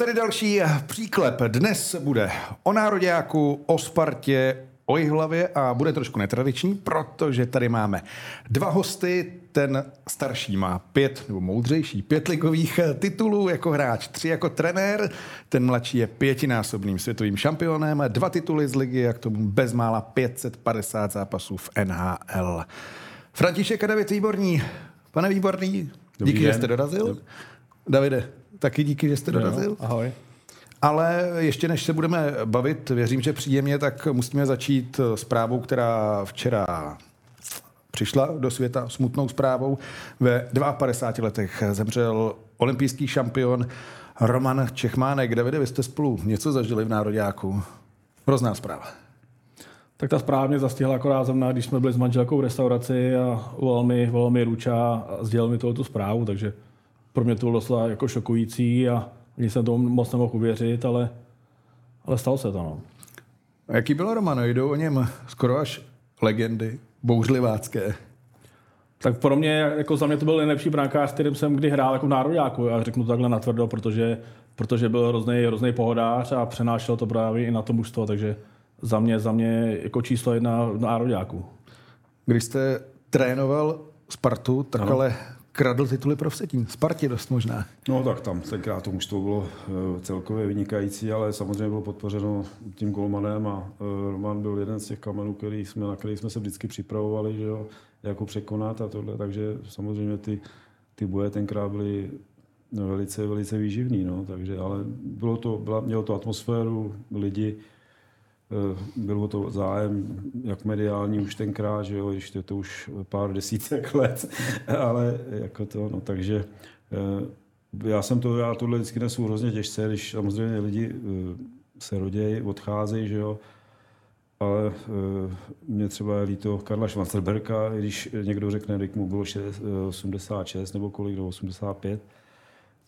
Tady další příklep. Dnes bude o nároďáku, o Spartě, o hlavě a bude trošku netradiční, protože tady máme dva hosty. Ten starší má pět, nebo moudřejší, pět ligových titulů jako hráč, tři jako trenér. Ten mladší je pětinásobným světovým šampionem, dva tituly z ligy a k tomu bezmála 550 zápasů v NHL. František a David Výborní. Pane Výborný, Dobrý díky, den. že jste dorazil. Davide, taky díky, že jste dorazil. Ahoj. Ale ještě než se budeme bavit, věřím, že příjemně, tak musíme začít zprávou, která včera přišla do světa, smutnou zprávou. Ve 52 letech zemřel olympijský šampion Roman Čechmánek. Davide, vy jste spolu něco zažili v Nároďáku. Hrozná zpráva. Tak ta zpráva mě zastihla akorát mnou, když jsme byli s manželkou v restauraci a volal mi, volal mi Ruča a sdělil mi tohoto zprávu, takže pro mě to bylo doslova jako šokující a ani jsem tomu moc nemohl uvěřit, ale, ale stalo se to. No. A jaký byl Roman? Jdou o něm skoro až legendy, bouřlivácké. Tak pro mě, jako za mě to byl nejlepší brankář, s kterým jsem kdy hrál jako v nároďáku. Já řeknu to takhle natvrdo, protože, protože byl hrozný, hrozný pohodář a přenášel to právě i na to mužstvo, takže za mě, za mě jako číslo jedna v nároďáku. Když jste trénoval Spartu, tak Ano. ale kradl tituly pro Vsetín. Spartě dost možná. No tak tam tenkrát to mužstvo bylo eh, celkově vynikající, ale samozřejmě bylo podpořeno tím golmanem a eh, Roman byl jeden z těch kamenů, který jsme, na který jsme se vždycky připravovali, že jo, jako překonat a tohle, takže samozřejmě ty, ty boje tenkrát byly no, velice, velice výživný, no, takže, ale bylo to, byla, mělo to atmosféru, lidi, bylo to zájem, jak mediální už tenkrát, že jo, ještě to už pár desítek let, ale jako to, no, takže eh, já jsem to, já tohle vždycky nesu hrozně těžce, když samozřejmě lidi eh, se rodějí, odcházejí, že jo, ale mě třeba je líto Karla Schwanzerberka, když někdo řekne, že mu bylo šest- eh, 86 nebo kolik, nebo 85,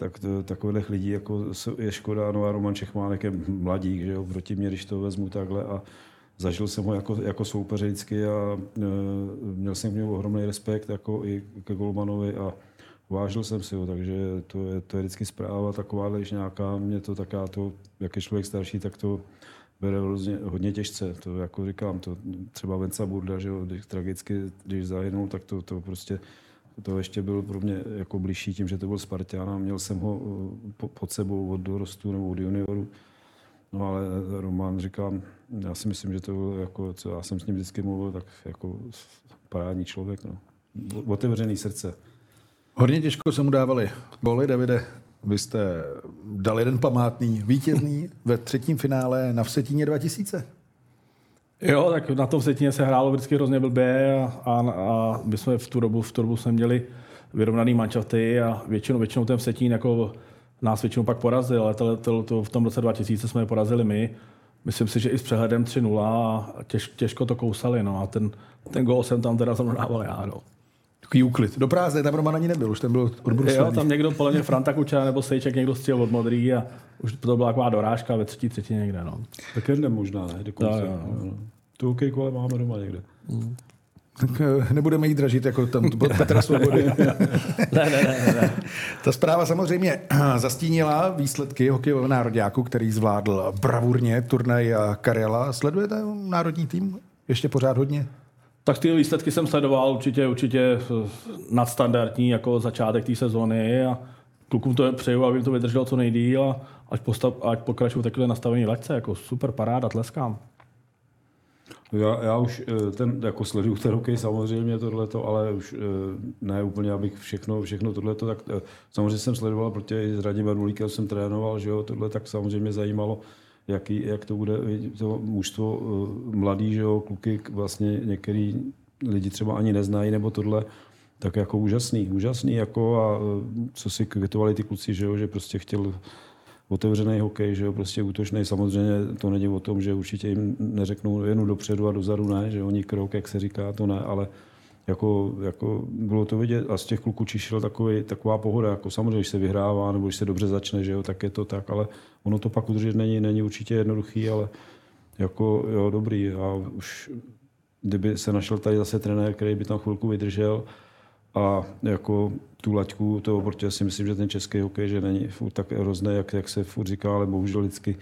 tak to, takových lidí jako je škoda. No a Roman Čechmánek je mladík, že jo, proti mě, když to vezmu takhle a zažil jsem ho jako, jako soupeře vždycky a e, měl jsem k němu ohromný respekt jako i ke Golmanovi a vážil jsem si ho, takže to je, to je vždycky zpráva taková, když nějaká mě to taká to, jak je člověk starší, tak to bere hrozně, hodně těžce. To jako říkám, to třeba Venca Burda, že jo, když, tragicky, když zahynul, tak to, to prostě to ještě byl pro mě jako blížší tím, že to byl Spartan a měl jsem ho eh, po, pod sebou od dorostu nebo od junioru. No ale Roman říkám, já si myslím, že to byl jako, co já jsem s ním vždycky mluvil, tak jako parádní člověk. No. Otevřený srdce. Hodně těžko se mu dávali góly, Davide. Vy jste dal jeden památný vítězný ve třetím finále na Vsetíně 2000. Jo, tak na tom setině se hrálo vždycky hrozně blbě a, a, a my jsme v tu dobu, v tu dobu jsme měli vyrovnaný manšafty a většinou, většinou ten setín jako nás většinou pak porazil, ale to, to, to, v tom roce 2000 jsme je porazili my. Myslím si, že i s přehledem 3-0 a těž, těžko to kousali. No. A ten, ten gol jsem tam teda zrovna dával já. No. Takový úklid. Do prázdné tam Roman ani nebyl, už ten byl Jo, odbruslaný. tam někdo, podle mě Franta Kučera nebo Sejček někdo střel od modrý a už to byla taková dorážka ve třetí třetině někde. No. Bekendem možná, ne? Dokonce. Jo, jo, jo. No. Tu hokejku ale máme doma někde. Tak eh, nebudeme jí dražit jako tam od Petra Svobody. Ne, ne, ne, ne, ne. Ta zpráva samozřejmě zastínila výsledky hokejového národňáku, který zvládl bravurně turnaj Karela. Sledujete národní tým ještě pořád hodně? Tak ty výsledky jsem sledoval určitě, určitě nadstandardní jako začátek té sezóny a klukům to přeju, aby jim to vydrželo co nejdíl a ať, postav, ať pokračují takhle nastavení laťce, jako super paráda, tleskám. Já, já už eh, ten, jako sleduju ten hokej samozřejmě tohleto, ale už eh, ne úplně, abych všechno, všechno tohleto, tak eh, samozřejmě jsem sledoval, protože i s Radimem Nulíkem jsem trénoval, že jo, tohle tak samozřejmě mě zajímalo, jaký, jak to bude to mužstvo eh, mladý, že jo, kluky, vlastně některý lidi třeba ani neznají, nebo tohle, tak jako úžasný, úžasný jako a eh, co si květovali ty kluci, že jo, že prostě chtěl otevřený hokej, že jo, prostě útočný. Samozřejmě to není o tom, že určitě jim neřeknou jenom dopředu a dozadu ne, že oni krok, jak se říká, to ne, ale jako, jako bylo to vidět a z těch kluků čišel takový, taková pohoda. Jako samozřejmě, když se vyhrává nebo když se dobře začne, že jo, tak je to tak, ale ono to pak udržet není, není určitě jednoduchý, ale jako jo, dobrý. A už kdyby se našel tady zase trenér, který by tam chvilku vydržel a jako tu laťku toho, protože si myslím, že ten český hokej, že není furt tak hrozný, jak, jak se furt říká, ale bohužel vždycky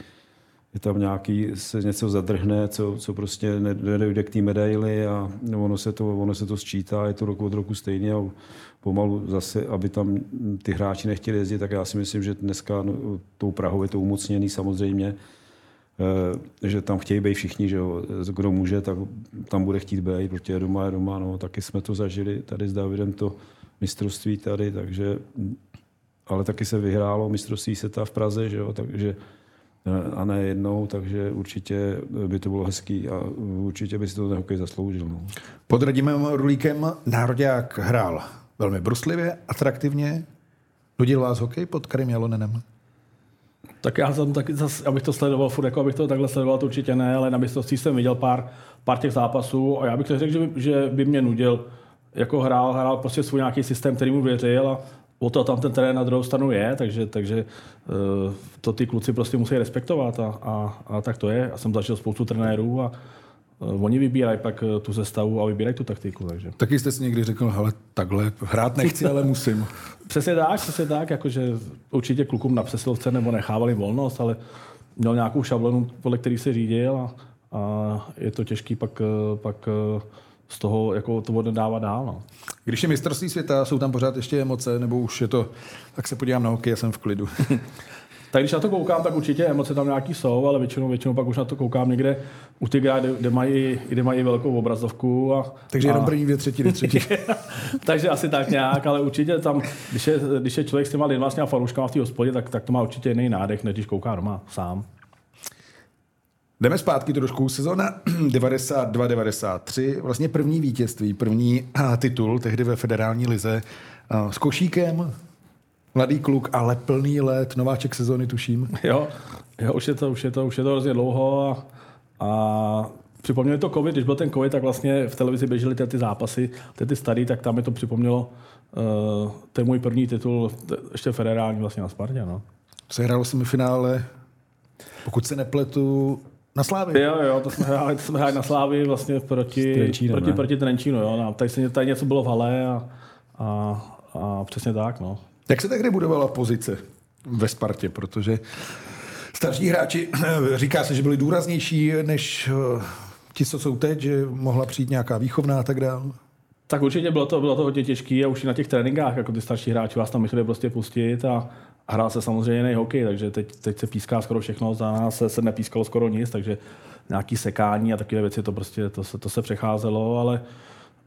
je tam nějaký, se něco zadrhne, co, co prostě nedojde k té medaili a ono se, to, ono se to sčítá, je to rok od roku stejně a pomalu zase, aby tam ty hráči nechtěli jezdit, tak já si myslím, že dneska no, tou Prahou je to umocněný samozřejmě, eh, že tam chtějí být všichni, že jo, kdo může, tak tam bude chtít být, protože je doma, je doma, no, taky jsme to zažili tady s Davidem to mistrovství tady, takže ale taky se vyhrálo mistrovství seta v Praze, že jo, takže a ne jednou, takže určitě by to bylo hezký a určitě by si to ten hokej zasloužil. No. Pod Radimem Rulíkem Národák hrál velmi bruslivě, atraktivně. Nudil vás hokej pod Karim Jalonenem? Tak já jsem taky zase, abych to sledoval furt, jako abych to takhle sledoval, to určitě ne, ale na mistrovství jsem viděl pár, pár těch zápasů a já bych to řekl, že by, že by mě nudil. Jako hrál, hrál prostě svůj nějaký systém, který mu věřil a o to tam ten terén na druhou stranu je, takže, takže uh, to ty kluci prostě musí respektovat a, a, a tak to je. Já jsem zažil spoustu trenérů a uh, oni vybírají pak uh, tu sestavu a vybírají tu taktiku. Takže. Taky jste si někdy řekl, hele, takhle hrát nechci, ale musím. přesně tak, přesně tak, jakože určitě klukům na přesilovce nebo nechávali volnost, ale měl nějakou šablonu, podle který se řídil a, a je to těžký pak, pak z toho jako to bude dávat dál. No. Když je mistrovství světa, jsou tam pořád ještě emoce, nebo už je to, tak se podívám na hokej a jsem v klidu. tak když na to koukám, tak určitě emoce tam nějaký jsou, ale většinou, většinou pak už na to koukám někde u těch kde, kde, mají, kde mají velkou obrazovku. A, Takže jenom první dvě třetiny, třetí. Takže asi tak nějak, ale určitě tam, když je, když je člověk s těma lidma, s těma fanouškama v té hospodě, tak, tak to má určitě jiný nádech, než když kouká doma sám. Jdeme zpátky trošku. Sezóna 92-93, vlastně první vítězství, první titul tehdy ve federální lize s košíkem, mladý kluk, ale plný let, nováček sezóny tuším. Jo, jo už, je to, už, je to, už je to hrozně dlouho a, a připomnělo to covid, když byl ten covid, tak vlastně v televizi běžely ty, ty zápasy, ty, ty starý, tak tam mi to připomnělo uh, ten můj první titul, ještě federální vlastně na Spartě. No. Se hrálo finále, pokud se nepletu, na Slávy. Jo, jo, to jsme hráli, to jsme hráli na Slávy vlastně proti, Trenčínem, proti, proti Trenčínu. Jo. No, tady, se, tady něco bylo v hale a, a, a přesně tak. No. Jak se tehdy budovala pozice ve Spartě? Protože starší hráči, říká se, že byli důraznější než eh, ti, co jsou teď, že mohla přijít nějaká výchovná a tak dále. Tak určitě bylo to, bylo to hodně těžké a už i na těch tréninkách, jako ty starší hráči vás tam chtěli prostě pustit a hrál se samozřejmě jiný hokej, takže teď, teď se píská skoro všechno, za nás se, se nepískalo skoro nic, takže nějaký sekání a takové věci, to prostě to se, to se přecházelo, ale,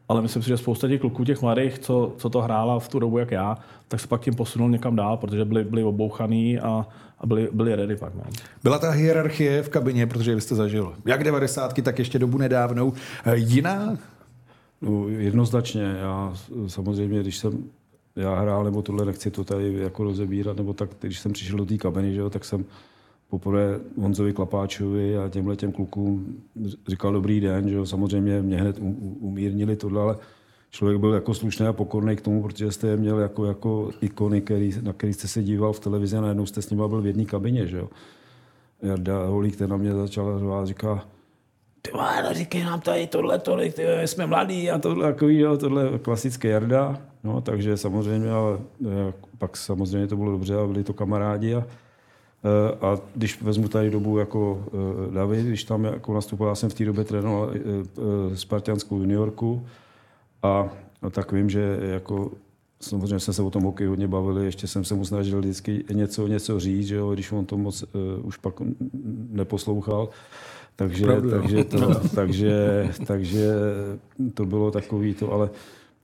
ale myslím si, že spousta těch kluků, těch mladých, co, co to hrála v tu dobu, jak já, tak se pak tím posunul někam dál, protože byli, byli obouchaný a, a byli, byli ready pak. Ne? Byla ta hierarchie v kabině, protože vy jste zažil jak devadesátky, tak ještě dobu nedávnou. Jiná? No, jednoznačně. Já samozřejmě, když jsem já hrál, nebo tohle nechci to tady jako rozebírat, nebo tak, když jsem přišel do té kabiny, že jo, tak jsem poprvé Honzovi Klapáčovi a těmhle těm klukům říkal dobrý den, že jo, samozřejmě mě hned umírnili tohle, ale člověk byl jako slušný a pokorný k tomu, protože jste je měl jako, jako ikony, který, na který jste se díval v televizi a najednou jste s nimi byl v jedné kabině, že jo. Jarda Holík, ten na mě začal řvát, říká, ty vole, říkej nám tady tohle, tolik, ty, jsme mladí a tohle, takový, jo, tohle klasické Jarda. No, takže samozřejmě, ale eh, pak samozřejmě to bylo dobře a byli to kamarádi. A, eh, a když vezmu tady dobu jako eh, David, když tam jako nastupoval, já jsem v té době trénoval Spartianskou juniorku a no, tak vím, že jako samozřejmě jsme se o tom hokeji hodně bavili, ještě jsem se mu snažil vždycky něco, něco říct, že jo, když on to moc uh, už pak neposlouchal. Takže, Pravdu, takže, to, takže, takže to bylo takový to, ale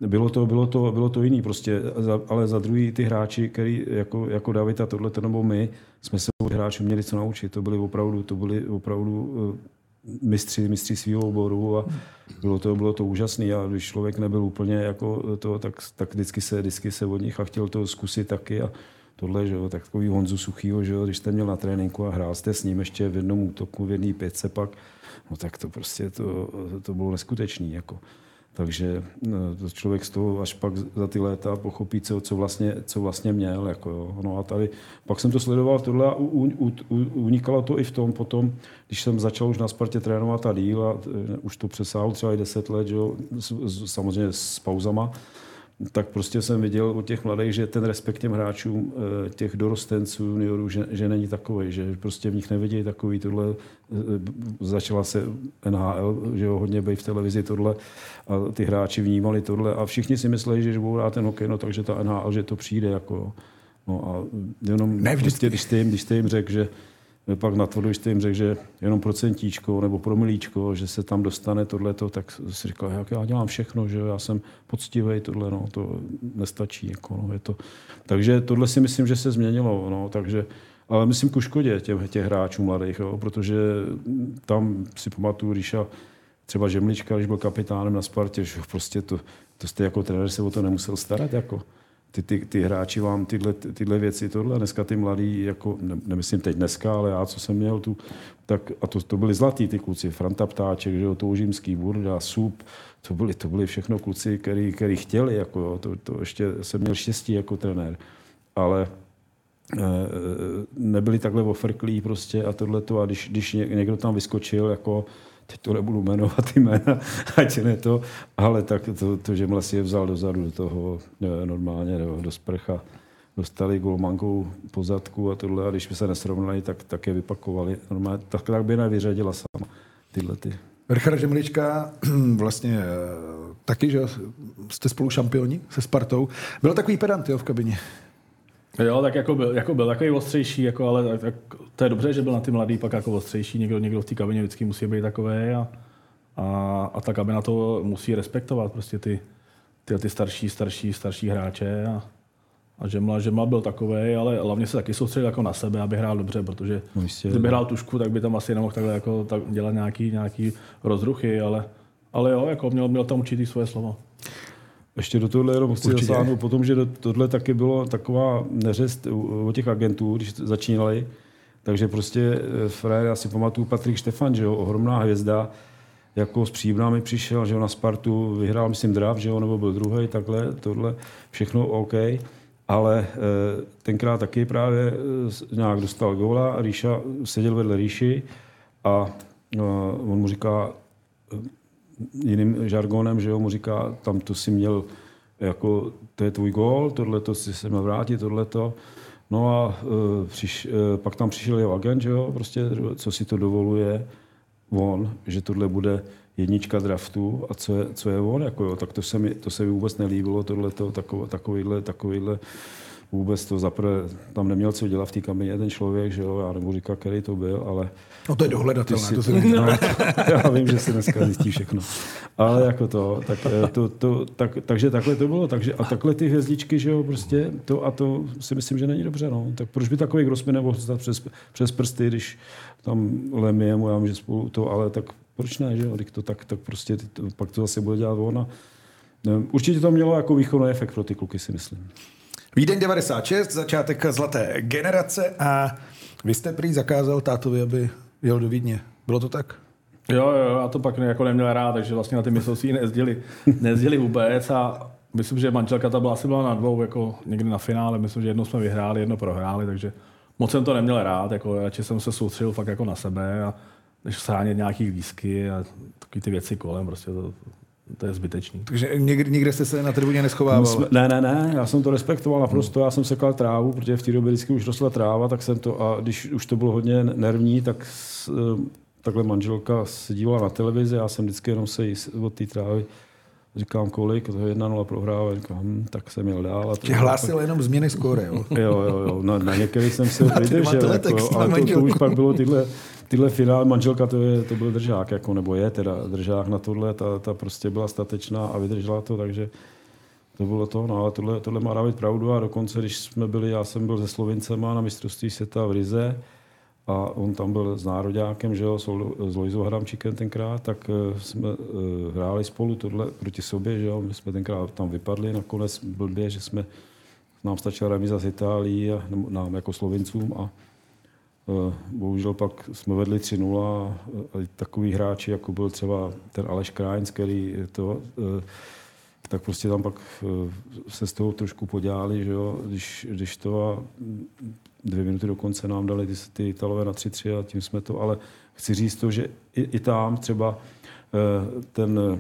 bylo to, bylo to, bylo to jiný prostě, ale za druhý ty hráči, který jako, jako David a tohle, nebo my, jsme se od hráčů měli co naučit. To byly opravdu, to byly opravdu mistři, mistři svého oboru a bylo to, bylo to úžasné a když člověk nebyl úplně jako to, tak, tak vždycky, se, vždycky se od nich a chtěl to zkusit taky a tohle, že jo, tak takový Honzu Suchýho, že jo, když jste měl na tréninku a hrál jste s ním ještě v jednom útoku, v jedné pětce pak, no tak to prostě to, to bylo neskutečný. Jako. Takže no, to člověk z toho až pak za ty léta pochopí, co, co, vlastně, co vlastně měl. Jako jo. No a tady, pak jsem to sledoval tohle a u, u, u, unikalo to i v tom potom, když jsem začal už na Spartě trénovat a díl a e, už to přesáhlo třeba i deset let, že jo, samozřejmě s pauzama, tak prostě jsem viděl u těch mladých, že ten respekt těm hráčům, eh, těch dorostenců, juniorů, že, že není takový, že prostě v nich nevidějí takový tohle. Eh, začala se NHL, že jo, hodně být v televizi tohle a ty hráči vnímali tohle a všichni si mysleli, že budou hrát ten hokej, no takže ta NHL, že to přijde jako No a jenom ne, prostě, když jste jim, když jste jim řekl, že pak na tvrdu, jste jim řekl, že jenom procentíčko nebo promilíčko, že se tam dostane tohleto, tak si říkal, jak já dělám všechno, že já jsem poctivý, tohle, no, to nestačí. Jako, no, je to. Takže tohle si myslím, že se změnilo. No, takže, ale myslím ku škodě těch, těch hráčů mladých, jo, protože tam si pamatuju, když třeba Žemlička, když byl kapitánem na Spartě, že prostě to, to jste jako trenér se o to nemusel starat. Jako ty, ty, ty hráči vám tyhle, tyhle věci, tohle, dneska ty mladí, jako, ne, nemyslím teď dneska, ale já, co jsem měl tu, tak, a to, to byli zlatý ty kluci, Franta Ptáček, že jo, Toužimský, Burda, Sup, to byli, to byli všechno kluci, který, který chtěli, jako, jo, to, to ještě jsem měl štěstí jako trenér, ale e, nebyli takhle ofrklí prostě a tohleto a když, když někdo tam vyskočil, jako teď to nebudu jmenovat jména, ať ne to, ale tak to, to že Mles je vzal dozadu do toho eh, normálně do, do sprcha, dostali golmankou po zadku a tohle, a když by se nesrovnali, tak, tak je vypakovali. Normálně, tak, tak by nevyřadila sama tyhle ty. Richard Žemlička, vlastně eh, taky, že jste spolu šampioni se Spartou. Byl takový pedant jo, v kabině. Jo, tak jako byl, jako byl takový ostřejší, jako, ale tak, to je dobře, že byl na ty mladý pak jako ostřejší. Někdo, někdo v té kabině vždycky musí být takový a, a, a ta kabina to musí respektovat prostě ty, ty, ty starší, starší, starší hráče a, a Žemla, Žemla byl takový, ale hlavně se taky soustředil jako na sebe, aby hrál dobře, protože no, kdyby hrál tušku, tak by tam asi nemohl takhle jako, tak dělat nějaký, nějaký rozruchy, ale, ale jo, jako měl, měl tam určitý svoje slovo. Ještě do tohle jenom chci zasáhnout potom, že tohle taky bylo taková neřest o těch agentů, když začínali. Takže prostě eh, frajer, já si pamatuju Patrik Štefan, že jo, ohromná hvězda, jako s příbrami přišel, že jo, na Spartu vyhrál, myslím, drav, že jo, nebo byl druhý, takhle, tohle, všechno OK. Ale e, tenkrát taky právě e, nějak dostal góla a Ríša seděl vedle Ríši a on mu říká, jiným žargonem, že jo, mu říká, tam to si měl, jako, to je tvůj gól, tohle to si se měl vrátit, tohle to. No a uh, přiš, uh, pak tam přišel jeho agent, že jo, prostě, co si to dovoluje on, že tohle bude jednička draftu a co je, co je on, jako jo, tak to se mi, to se mi vůbec nelíbilo, tohle to, takovýhle, takovýhle vůbec to zaprvé, tam neměl co dělat v té kabině ten člověk, že jo, já nebudu říkat, který to byl, ale... No to je dohledatelné, si, to se no, Já vím, že si dneska zjistí všechno. Ale jako to, tak, eh, to, to, tak, takže takhle to bylo, takže a takhle ty hvězdičky, že jo, prostě to a to si myslím, že není dobře, no. Tak proč by takový Grossman nemohl stát přes, přes prsty, když tam Lemie mu, já že spolu to, ale tak proč ne, že jo, když to tak, tak prostě to, pak to zase bude dělat ona. Určitě to mělo jako výchovný efekt pro ty kluky, si myslím. Vídeň 96, začátek zlaté generace a vy jste prý zakázal tátovi, aby jel do Vídně. Bylo to tak? Jo, jo, a to pak jako neměl rád, takže vlastně na ty mistrovství nejezdili, nejezdili vůbec a myslím, že manželka ta byla asi byla na dvou, jako někdy na finále, myslím, že jedno jsme vyhráli, jedno prohráli, takže moc jsem to neměl rád, jako radši jsem se soustředil fakt jako na sebe a než shánět nějaký výsky a takové ty věci kolem, prostě to, to je zbytečný. Takže někde, někde jste se na tribuně neschovával? Jsme, ne, ne, ne, já jsem to respektoval naprosto, hmm. já jsem sekal trávu, protože v té době vždycky už rostla tráva, tak jsem to, a když už to bylo hodně nervní, tak s, eh, takhle manželka se dívala na televizi, já jsem vždycky jenom se jí od té trávy Říkám, kolik, to je 1-0 prohrává, říkám, hm, tak jsem jel dál. A to hlásil pak... jenom změny skóre, jo? jo, jo, jo, na, na některých jsem si vydržel, jako, ale to, to, už pak bylo tyhle, tyhle finále, manželka to, je, to byl držák, jako, nebo je teda držák na tohle, ta, ta prostě byla statečná a vydržela to, takže to bylo to, no ale tohle, tohle má David pravdu a dokonce, když jsme byli, já jsem byl se Slovincema na mistrovství světa v Rize a on tam byl s nároďákem, že jo, s Lojzou Hramčíkem tenkrát, tak eh, jsme uh, hráli spolu tohle proti sobě, že jo, my jsme tenkrát tam vypadli nakonec blbě, že jsme, nám stačila remiza z Itálií a nám jako Slovincům a uh, bohužel pak jsme vedli 3-0 a, takový hráči, jako byl třeba ten Aleš Krajins, který to tak prostě tam pak se z toho trošku podělali, že jo, když, když to a dvě minuty do konce nám dali ty, ty Italové na 3-3 a tím jsme to, ale chci říct to, že i, i tam třeba eh, ten eh,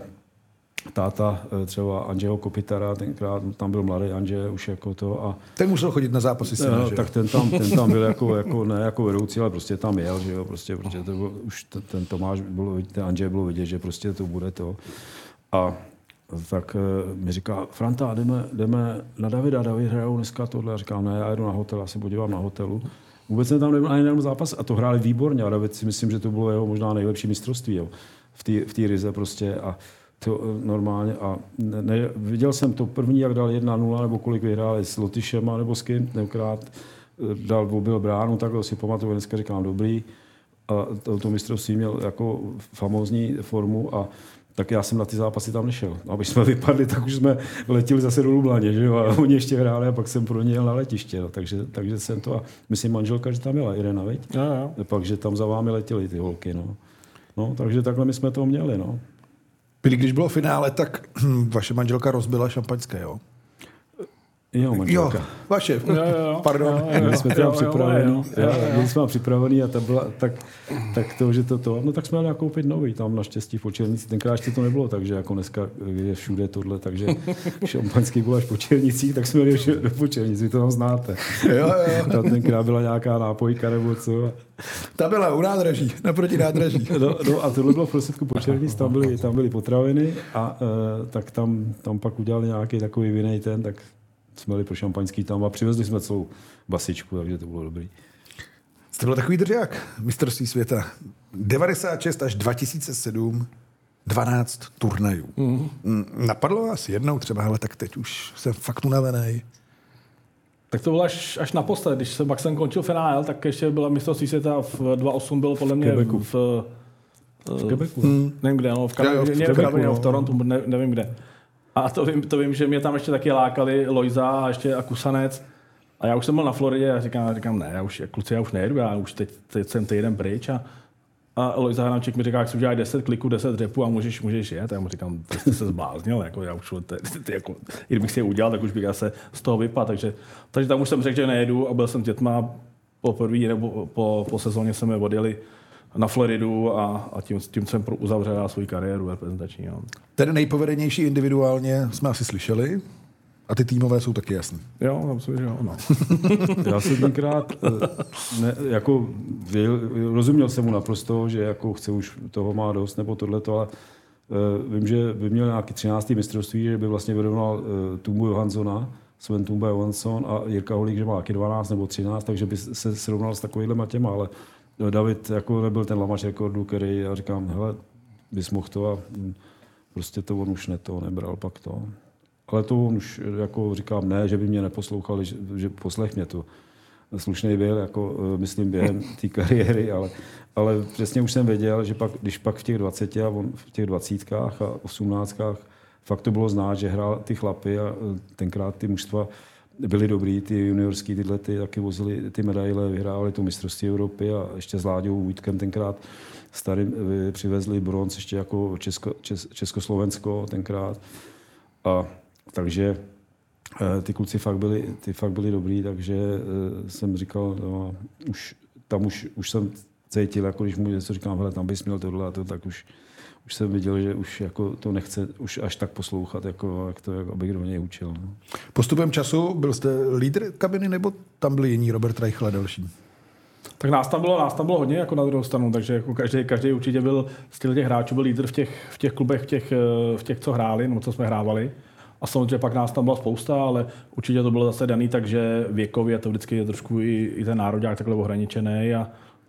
táta eh, třeba Anžeho Kopitara, tenkrát tam byl mladý Anže už jako to a... Ten musel chodit na zápasy s no, Tak ten tam, ten tam byl jako, jako, ne jako vedoucí, ale prostě tam jel, že jo, prostě, protože to byl, už ten Tomáš, bylo, ten Anže bylo vidět, že prostě to bude to. A tak eh, mi říká, Franta, jdeme, jdeme na Davida, David hrajou dneska tohle. A říkám, ne, já jdu na hotel, já se podívám na hotelu. Vůbec jsem tam nebyl ani jeden zápas a to hráli výborně. A David si myslím, že to bylo jeho možná nejlepší mistrovství jo, v té rize prostě. A to eh, normálně. A ne, ne, viděl jsem to první, jak dal 1-0, nebo kolik vyhráli s Lotyšem, nebo s kým, tenkrát eh, dal, byl bránu, tak si pamatuju, dneska říkám dobrý. A to, to mistrovství měl jako famózní formu a tak já jsem na ty zápasy tam nešel. No, aby jsme vypadli, tak už jsme letěli zase do Lublaně, že jo? A oni ještě hráli a pak jsem pro ně jel na letiště. No. Takže, takže jsem to, a myslím manželka, že tam měla Irena, veď? Jo, jo. Pak, že tam za vámi letěli ty holky, no. No, takže takhle my jsme to měli, no. Byli, když bylo finále, tak vaše manželka rozbila šampaňské, jo? Jo, manželka. Jo, vaše, jo, jo, pardon. Jo, jo, jo, jsme tam připraveni, byli jsme připraveni a ta byla, tak, tak to, že to to, no tak jsme měli koupit nový, tam naštěstí v Počernici, tenkrát ještě to nebylo, takže jako dneska je všude tohle, takže šampaňský byl až v Počernicích, tak jsme měli v Počernici, to tam znáte. Jo, jo. Tam tenkrát byla nějaká nápojka nebo co. Ta byla u nádraží, naproti nádraží. No, no a tohle bylo v prostředku Počernic, tam byly, tam byly potraviny a uh, tak tam, tam pak udělali nějaký takový vinej ten, tak jsme jeli pro šampaňský tam a přivezli jsme celou basičku, takže to bylo dobrý. Jste byl takový držák mistrovství světa. 96 až 2007 12 turnajů. Mm. Napadlo vás jednou třeba, ale tak teď už jsem fakt unavený. Tak to bylo až, až naposled, když jsem, pak jsem končil finál, tak ještě byla mistrovství světa v 2.8 bylo podle mě v, v, v Quebecu. Hmm. Nevím kde, no, v, Kanamě, v, v, v, v Torontu, ne, nevím kde. A to vím, to vím, že mě tam ještě taky lákali Lojza a ještě a Kusanec. A já už jsem byl na Floridě a říkám, říkám ne, já už, kluci, já už nejedu, já už teď, teď jsem týden pryč a, a Lojza Hranček mi říká, jak si uděláš 10 kliků, 10 repů a můžeš, můžeš jet. A já mu říkám, ty jsi se zbláznil, jako já už, ty, ty, jako, i kdybych si je udělal, tak už bych se z toho vypadl. Takže, takže tam už jsem řekl, že nejedu a byl jsem dětma poprvé nebo po, po sezóně jsme odjeli na Floridu a, a tím, tím jsem uzavřel svou kariéru reprezentační. Jo. Ten nejpovedenější individuálně jsme asi slyšeli. A ty týmové jsou taky jasný. Jo, tam jsou, že jo, no. Já jsem tenkrát, ne, jako, rozuměl jsem mu naprosto, že jako chce už toho má dost, nebo tohleto, ale uh, vím, že by měl nějaký 13. mistrovství, že by vlastně vyrovnal uh, Tumbu Johanssona, Sven Tumba Johansson a Jirka Holík, že má taky 12 nebo 13, takže by se srovnal s takovýhle těma, ale David jako nebyl ten lamač rekordu, který já říkám, hele, bys mohl to a prostě to on už ne to, nebral pak to. Ale to on už jako říkám, ne, že by mě neposlouchal, že, že poslech mě to. Slušný byl, jako eh, myslím, během té kariéry, ale, ale přesně už jsem věděl, že pak, když pak v těch 20 a on v těch 20 a 18 fakt to bylo znát, že hrál ty chlapy a eh, tenkrát ty mužstva byli dobrý, ty juniorský tyhle ty taky vozili ty medaile, vyhráli to mistrovství Evropy a ještě s Láďou Vítkem tenkrát starým přivezli bronz ještě jako Česko, Čes, Československo tenkrát. A takže eh, ty kluci fakt byli, ty fakt byli dobrý, takže eh, jsem říkal, no, už, tam už, už jsem cítil, jako když mu něco říkám, hele, tam bys měl tohle a to, tak už, už jsem viděl, že už jako to nechce už až tak poslouchat, jako, jak to, jako, abych do něj učil. No. Postupem času byl jste lídr kabiny, nebo tam byli jiní, Robert Reichl a další? Tak nás tam bylo, nás tam bylo hodně jako na druhou stranu, takže jako každý, každý určitě byl z těch hráčů byl lídr v těch, v těch klubech, v těch, v těch, co hráli, nebo co jsme hrávali. A samozřejmě pak nás tam byla spousta, ale určitě to bylo zase daný, takže věkově to vždycky je trošku i, i ten národák takhle ohraničený a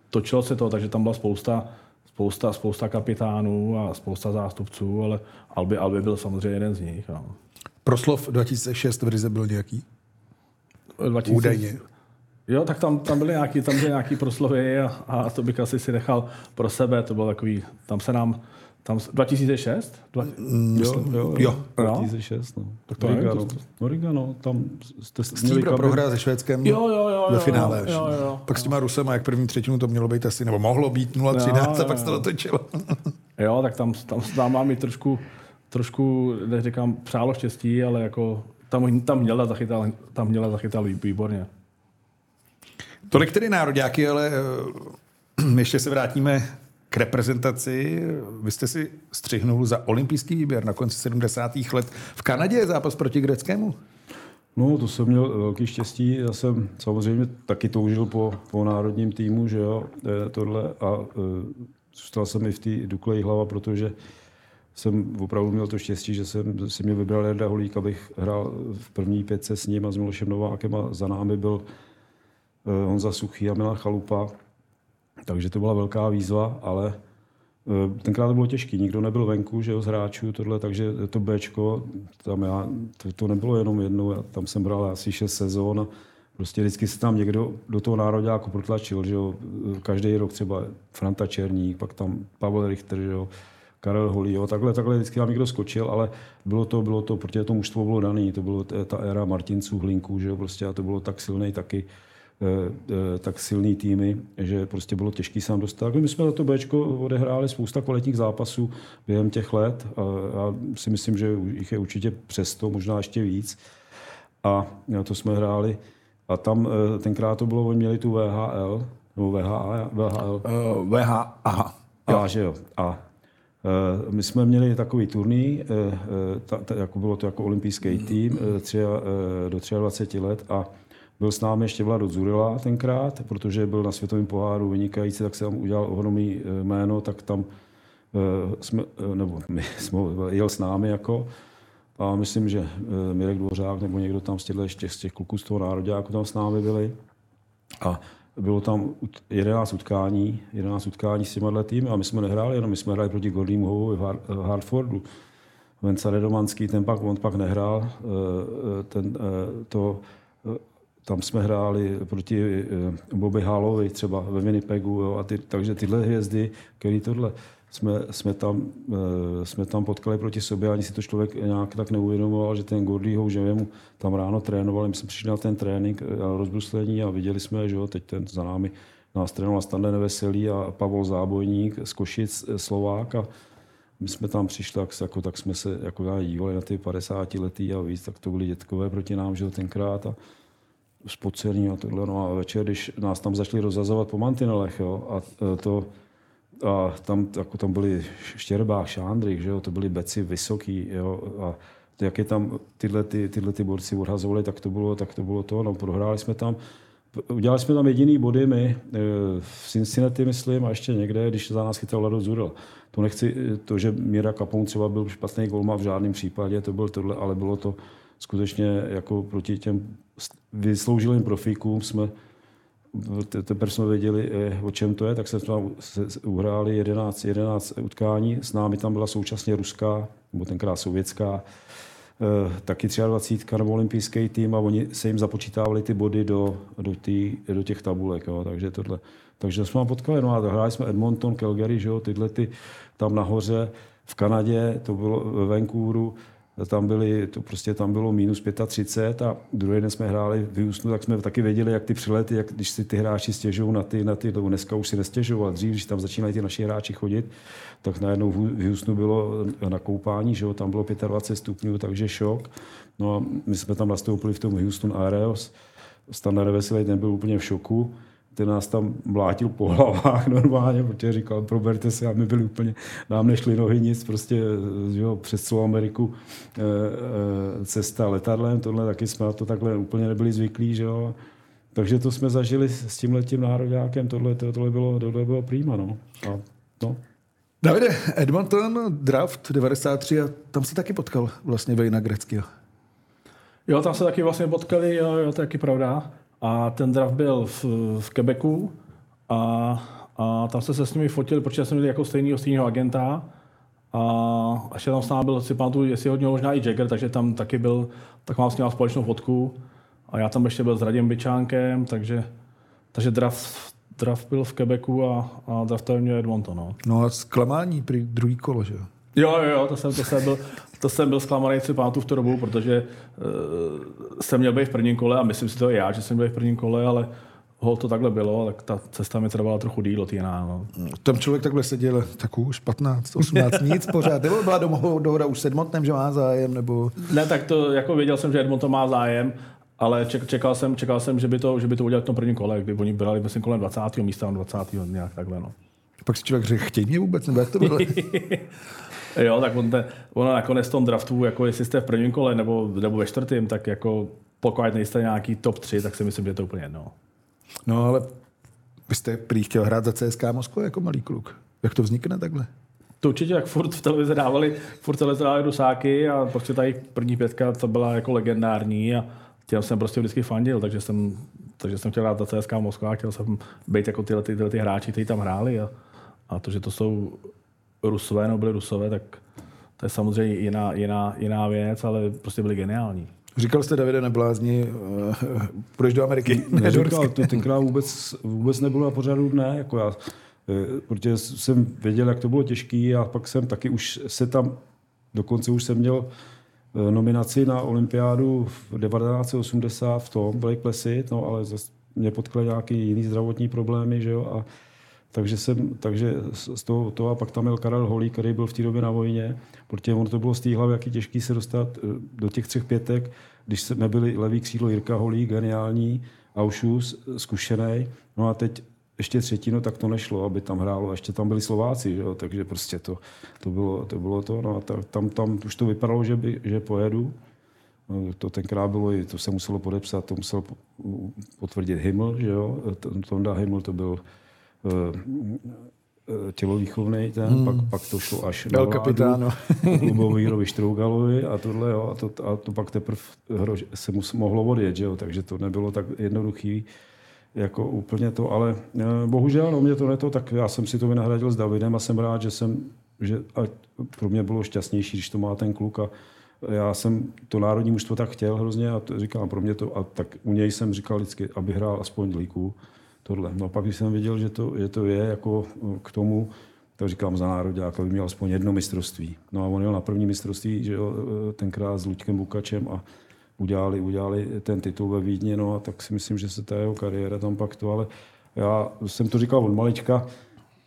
točilo se to, takže tam byla spousta spousta, spousta kapitánů a spousta zástupců, ale Albi, Albi byl samozřejmě jeden z nich. No. Proslov 2006 v Rize byl nějaký? 2000... Údajně. Jo, tak tam, tam byly nějaký, tam byly nějaký proslovy a, a, to bych asi si nechal pro sebe, to bylo takový, tam se nám, tam 2006? Dva, jo, jo, jo, 2006, no. Tak to Origano, Origano, tam jste měli kabin... prohra se Švédskem jo, jo, jo, ve finále. Jo, jo, jo, pak s těma Rusema, jak první třetinu to mělo být asi, nebo mohlo být 0-13 a pak se to točilo. jo, tak tam, tam, tam mám i trošku, trošku, neříkám, přálo štěstí, ale jako tam, tam měla zachytal, tam měla zachytal výborně. Tolik tedy nároďáky, ale eh, ještě se vrátíme k reprezentaci. Vy jste si střihnul za olympijský výběr na konci 70. let v Kanadě zápas proti Greckému. No, to jsem měl velký štěstí. Já jsem samozřejmě taky toužil po, po národním týmu, že jo, eh, tohle. A e, zůstal jsem i v té Dukle hlava, protože jsem opravdu měl to štěstí, že jsem si mě vybral Jarda Holík, abych hrál v první pětce s ním a s Milošem Novákem a za námi byl Eh, Honza Suchý a Milan Chalupa. Takže to byla velká výzva, ale eh, tenkrát to bylo těžké, nikdo nebyl venku, že jo, z hráčů, tohle, takže to Bčko, tam já, to, to nebylo jenom jednou, já tam jsem bral asi šest sezón a prostě vždycky se tam někdo do toho nároďáku protlačil, že jo, každý rok třeba Franta Černík, pak tam Pavel Richter, že jo, Karel Holý, jo, takhle, takhle vždycky tam někdo skočil, ale bylo to, bylo to, protože to mužstvo bylo dané, to bylo ta éra Martinců, Hlinků, že jo, prostě a to bylo tak silný taky, tak silný týmy, že prostě bylo těžké se tam dostat. My jsme za to Bčko odehráli spousta kvalitních zápasů během těch let a já si myslím, že jich je určitě přesto, možná ještě víc. A to jsme hráli a tam eh, tenkrát to bylo, oni měli tu VHL, nebo VHA, VHL. Uh, VHA. A, že jo. A my jsme měli takový turný, ta, ta, jako bylo to jako olympijský tým tři, do 23 let a byl s námi ještě Vlado Zurila tenkrát, protože byl na světovém poháru vynikající, tak se tam udělal ohromný eh, jméno, tak tam eh, jsme, eh, nebo my jsme, jel s námi jako a myslím, že Mirek Dvořák nebo někdo tam z těch, z těch kluků z toho nároďáku tam s námi byli. A bylo tam 11 utkání, 11 utkání s těma týmy a my jsme nehráli, jenom my jsme hráli proti Gordímu Hovovi v Hartfordu. Venca Redomanský, ten pak, on pak nehrál, ten, to tam jsme hráli proti eh, Bobby Hallovi třeba ve Winnipegu, jo, a ty, takže tyhle hvězdy, který tohle, jsme, jsme, tam, eh, jsme tam potkali proti sobě, ani si to člověk nějak tak neuvědomoval, že ten Gordy že mu tam ráno trénoval, my jsme přišli na ten trénink eh, a rozbruslení a viděli jsme, že jo, teď ten za námi nás trénoval Standa Neveselý a Pavel Zábojník z Košic, Slovák a my jsme tam přišli, tak, jako, tak jsme se jako dívali na ty 50 letý a víc, tak to byli dětkové proti nám, že jo, tenkrát a spocený a tohle. No a večer, když nás tam začali rozazovat po mantinelech, jo, a e, to, a tam, jako tam byli Štěrbák, Šándrik, že jo, to byli beci vysoký, jo, a jak je tam tyhle, ty, tyhle ty borci odhazovali, tak to bylo, tak to bylo to, no, prohráli jsme tam, udělali jsme tam jediný body my, e, v Cincinnati, myslím, a ještě někde, když za nás chytal Lado Zurel. To nechci, to, že Míra Kapoun třeba byl špatný golma v žádném případě, to byl tohle, ale bylo to skutečně jako proti těm vysloužilým profíkům jsme teprve jsme věděli, eh, o čem to je, tak jsme tam uhráli 11, 11 utkání. S námi tam byla současně ruská, nebo tenkrát sovětská, eh, taky 23 nebo olympijský tým a oni se jim započítávali ty body do, do, tý, do těch tabulek. Jo. Takže, tohle, takže jsme potkali. No a hráli jsme Edmonton, Calgary, že jo, tyhle ty tam nahoře. V Kanadě, to bylo ve Vancouveru, tam, byly, to prostě tam bylo minus 35 a druhý den jsme hráli v Houstonu, tak jsme taky věděli, jak ty přilety, jak když si ty hráči stěžují na ty, na ty, nebo dneska už si nestěžují, a dřív, když tam začínají ty naši hráči chodit, tak najednou v Houstonu bylo na koupání, že jo, tam bylo 25 stupňů, takže šok. No a my jsme tam nastoupili v tom Houston Aereos, Standard Veselý, ten byl úplně v šoku ten nás tam mlátil po hlavách normálně, protože říkal, proberte se a my byli úplně, nám nešli nohy nic, prostě že jo, přes celou Ameriku e, e, cesta letadlem, tohle taky jsme na to takhle úplně nebyli zvyklí, že jo. Takže to jsme zažili s tím letím nároďákem, tohle, tohle, bylo, tohle bylo prýma, no. A, no. Davide, Edmonton, draft 93 a tam se taky potkal vlastně Vejna Greckého. Jo, tam se taky vlastně potkali, jo, jo, to je taky pravda. A ten draft byl v, v Quebecu a, a tam se se s nimi fotil, protože jsem měl jako stejného stejného agenta. A ještě tam s námi byl, si pamatuju, jestli hodně možná i Jagger, takže tam taky byl, tak mám s ním společnou fotku. a já tam ještě byl s Radim Byčánkem, takže, takže draft, draft byl v Quebecu a, a draftoval mě Edmonton. No. no a zklamání při druhý kolo, že jo? Jo, jo, jo, to jsem, to jsem byl, to jsem byl zklamaný si pamatuju v tu dobu, protože uh, jsem měl být v prvním kole a myslím si to i já, že jsem byl v prvním kole, ale hol to takhle bylo, tak ta cesta mi trvala trochu díl od jiná. No. Tam člověk takhle seděl tak už 15, 18, nic pořád. Nebo byla dohoda už s Edmontonem, že má zájem? Nebo... Ne, tak to jako věděl jsem, že Edmonton má zájem, ale čekal jsem, čekal jsem že, by to, že by to udělal v tom prvním kole, kdy oni brali myslím kolem 20. místa, 20. nějak takhle. No. Pak si člověk řekl, chtějí mě vůbec, nebo jak to bylo? jo, tak on te, ono nakonec v tom draftu, jako jestli jste v prvním kole nebo, nebo ve čtvrtém, tak jako pokud nejste nějaký top 3, tak si myslím, že je to úplně jedno. No ale vy jste prý chtěl hrát za CSK Moskva jako malý kluk. Jak to vznikne takhle? To určitě, jak furt v televizi dávali, furt televizi dávali dusáky a prostě tady první pětka to byla jako legendární a těm jsem prostě vždycky fandil, takže jsem, takže jsem chtěl hrát za CSK Moskva, chtěl jsem být jako tyhle, tyhle ty hráči, kteří tam hráli a, a to, že to jsou Rusové nebo byli Rusové, tak to je samozřejmě jiná, jiná, jiná věc, ale prostě byli geniální. Říkal jste, Davide, neblázni, uh, půjdeš do Ameriky? Neříkal, to tenkrát vůbec, vůbec nebylo na pořadu dne, jako já, eh, protože jsem věděl, jak to bylo těžký a pak jsem taky už se tam, dokonce už jsem měl eh, nominaci na olympiádu v 1980 v tom Blake Placid, no ale zase mě potkly nějaký jiný zdravotní problémy, že jo, a takže, jsem, takže z toho, toho, a pak tam byl Karel Holý, který byl v té době na vojně, protože ono to bylo z té hlavy, jak je těžký se dostat eh, do těch třech pětek, když jsme byli levý křídlo Jirka Holý, geniální, Aušus, zkušený, no a teď ještě třetinu, tak to nešlo, aby tam hrálo. A ještě tam byli Slováci, že jo? takže prostě to, to, bylo, to bylo to. No a ta, tam, tam už to vypadalo, že, by, že pojedu. No, to tenkrát bylo, to se muselo podepsat, to musel potvrdit Himmel, že jo? Tonda Himmel to byl Eh, eh, tělovýchovný ten, hmm. pak, pak to šlo až Byl na kapitáno. Lubomírovi Štrougalovi a tohle, jo, a to, a to pak teprve se mus, mohlo odjet, že jo, takže to nebylo tak jednoduchý jako úplně to, ale eh, bohužel, no mě to neto, tak já jsem si to vynahradil s Davidem a jsem rád, že jsem, že a pro mě bylo šťastnější, když to má ten kluk a já jsem to národní mužstvo tak chtěl hrozně a to, říkám, pro mě to, a tak u něj jsem říkal vždycky, aby hrál aspoň líku tohle. No a pak, když jsem viděl, že to, že to je jako eh, k tomu, tak říkám za národě, jako by měl aspoň jedno mistrovství. No a on jel na první mistrovství, že jo, eh, tenkrát s Luďkem Bukačem a udělali, udělali ten titul ve Vídni, no a tak si myslím, že se ta jeho kariéra tam pak to, ale já jsem to říkal od malička,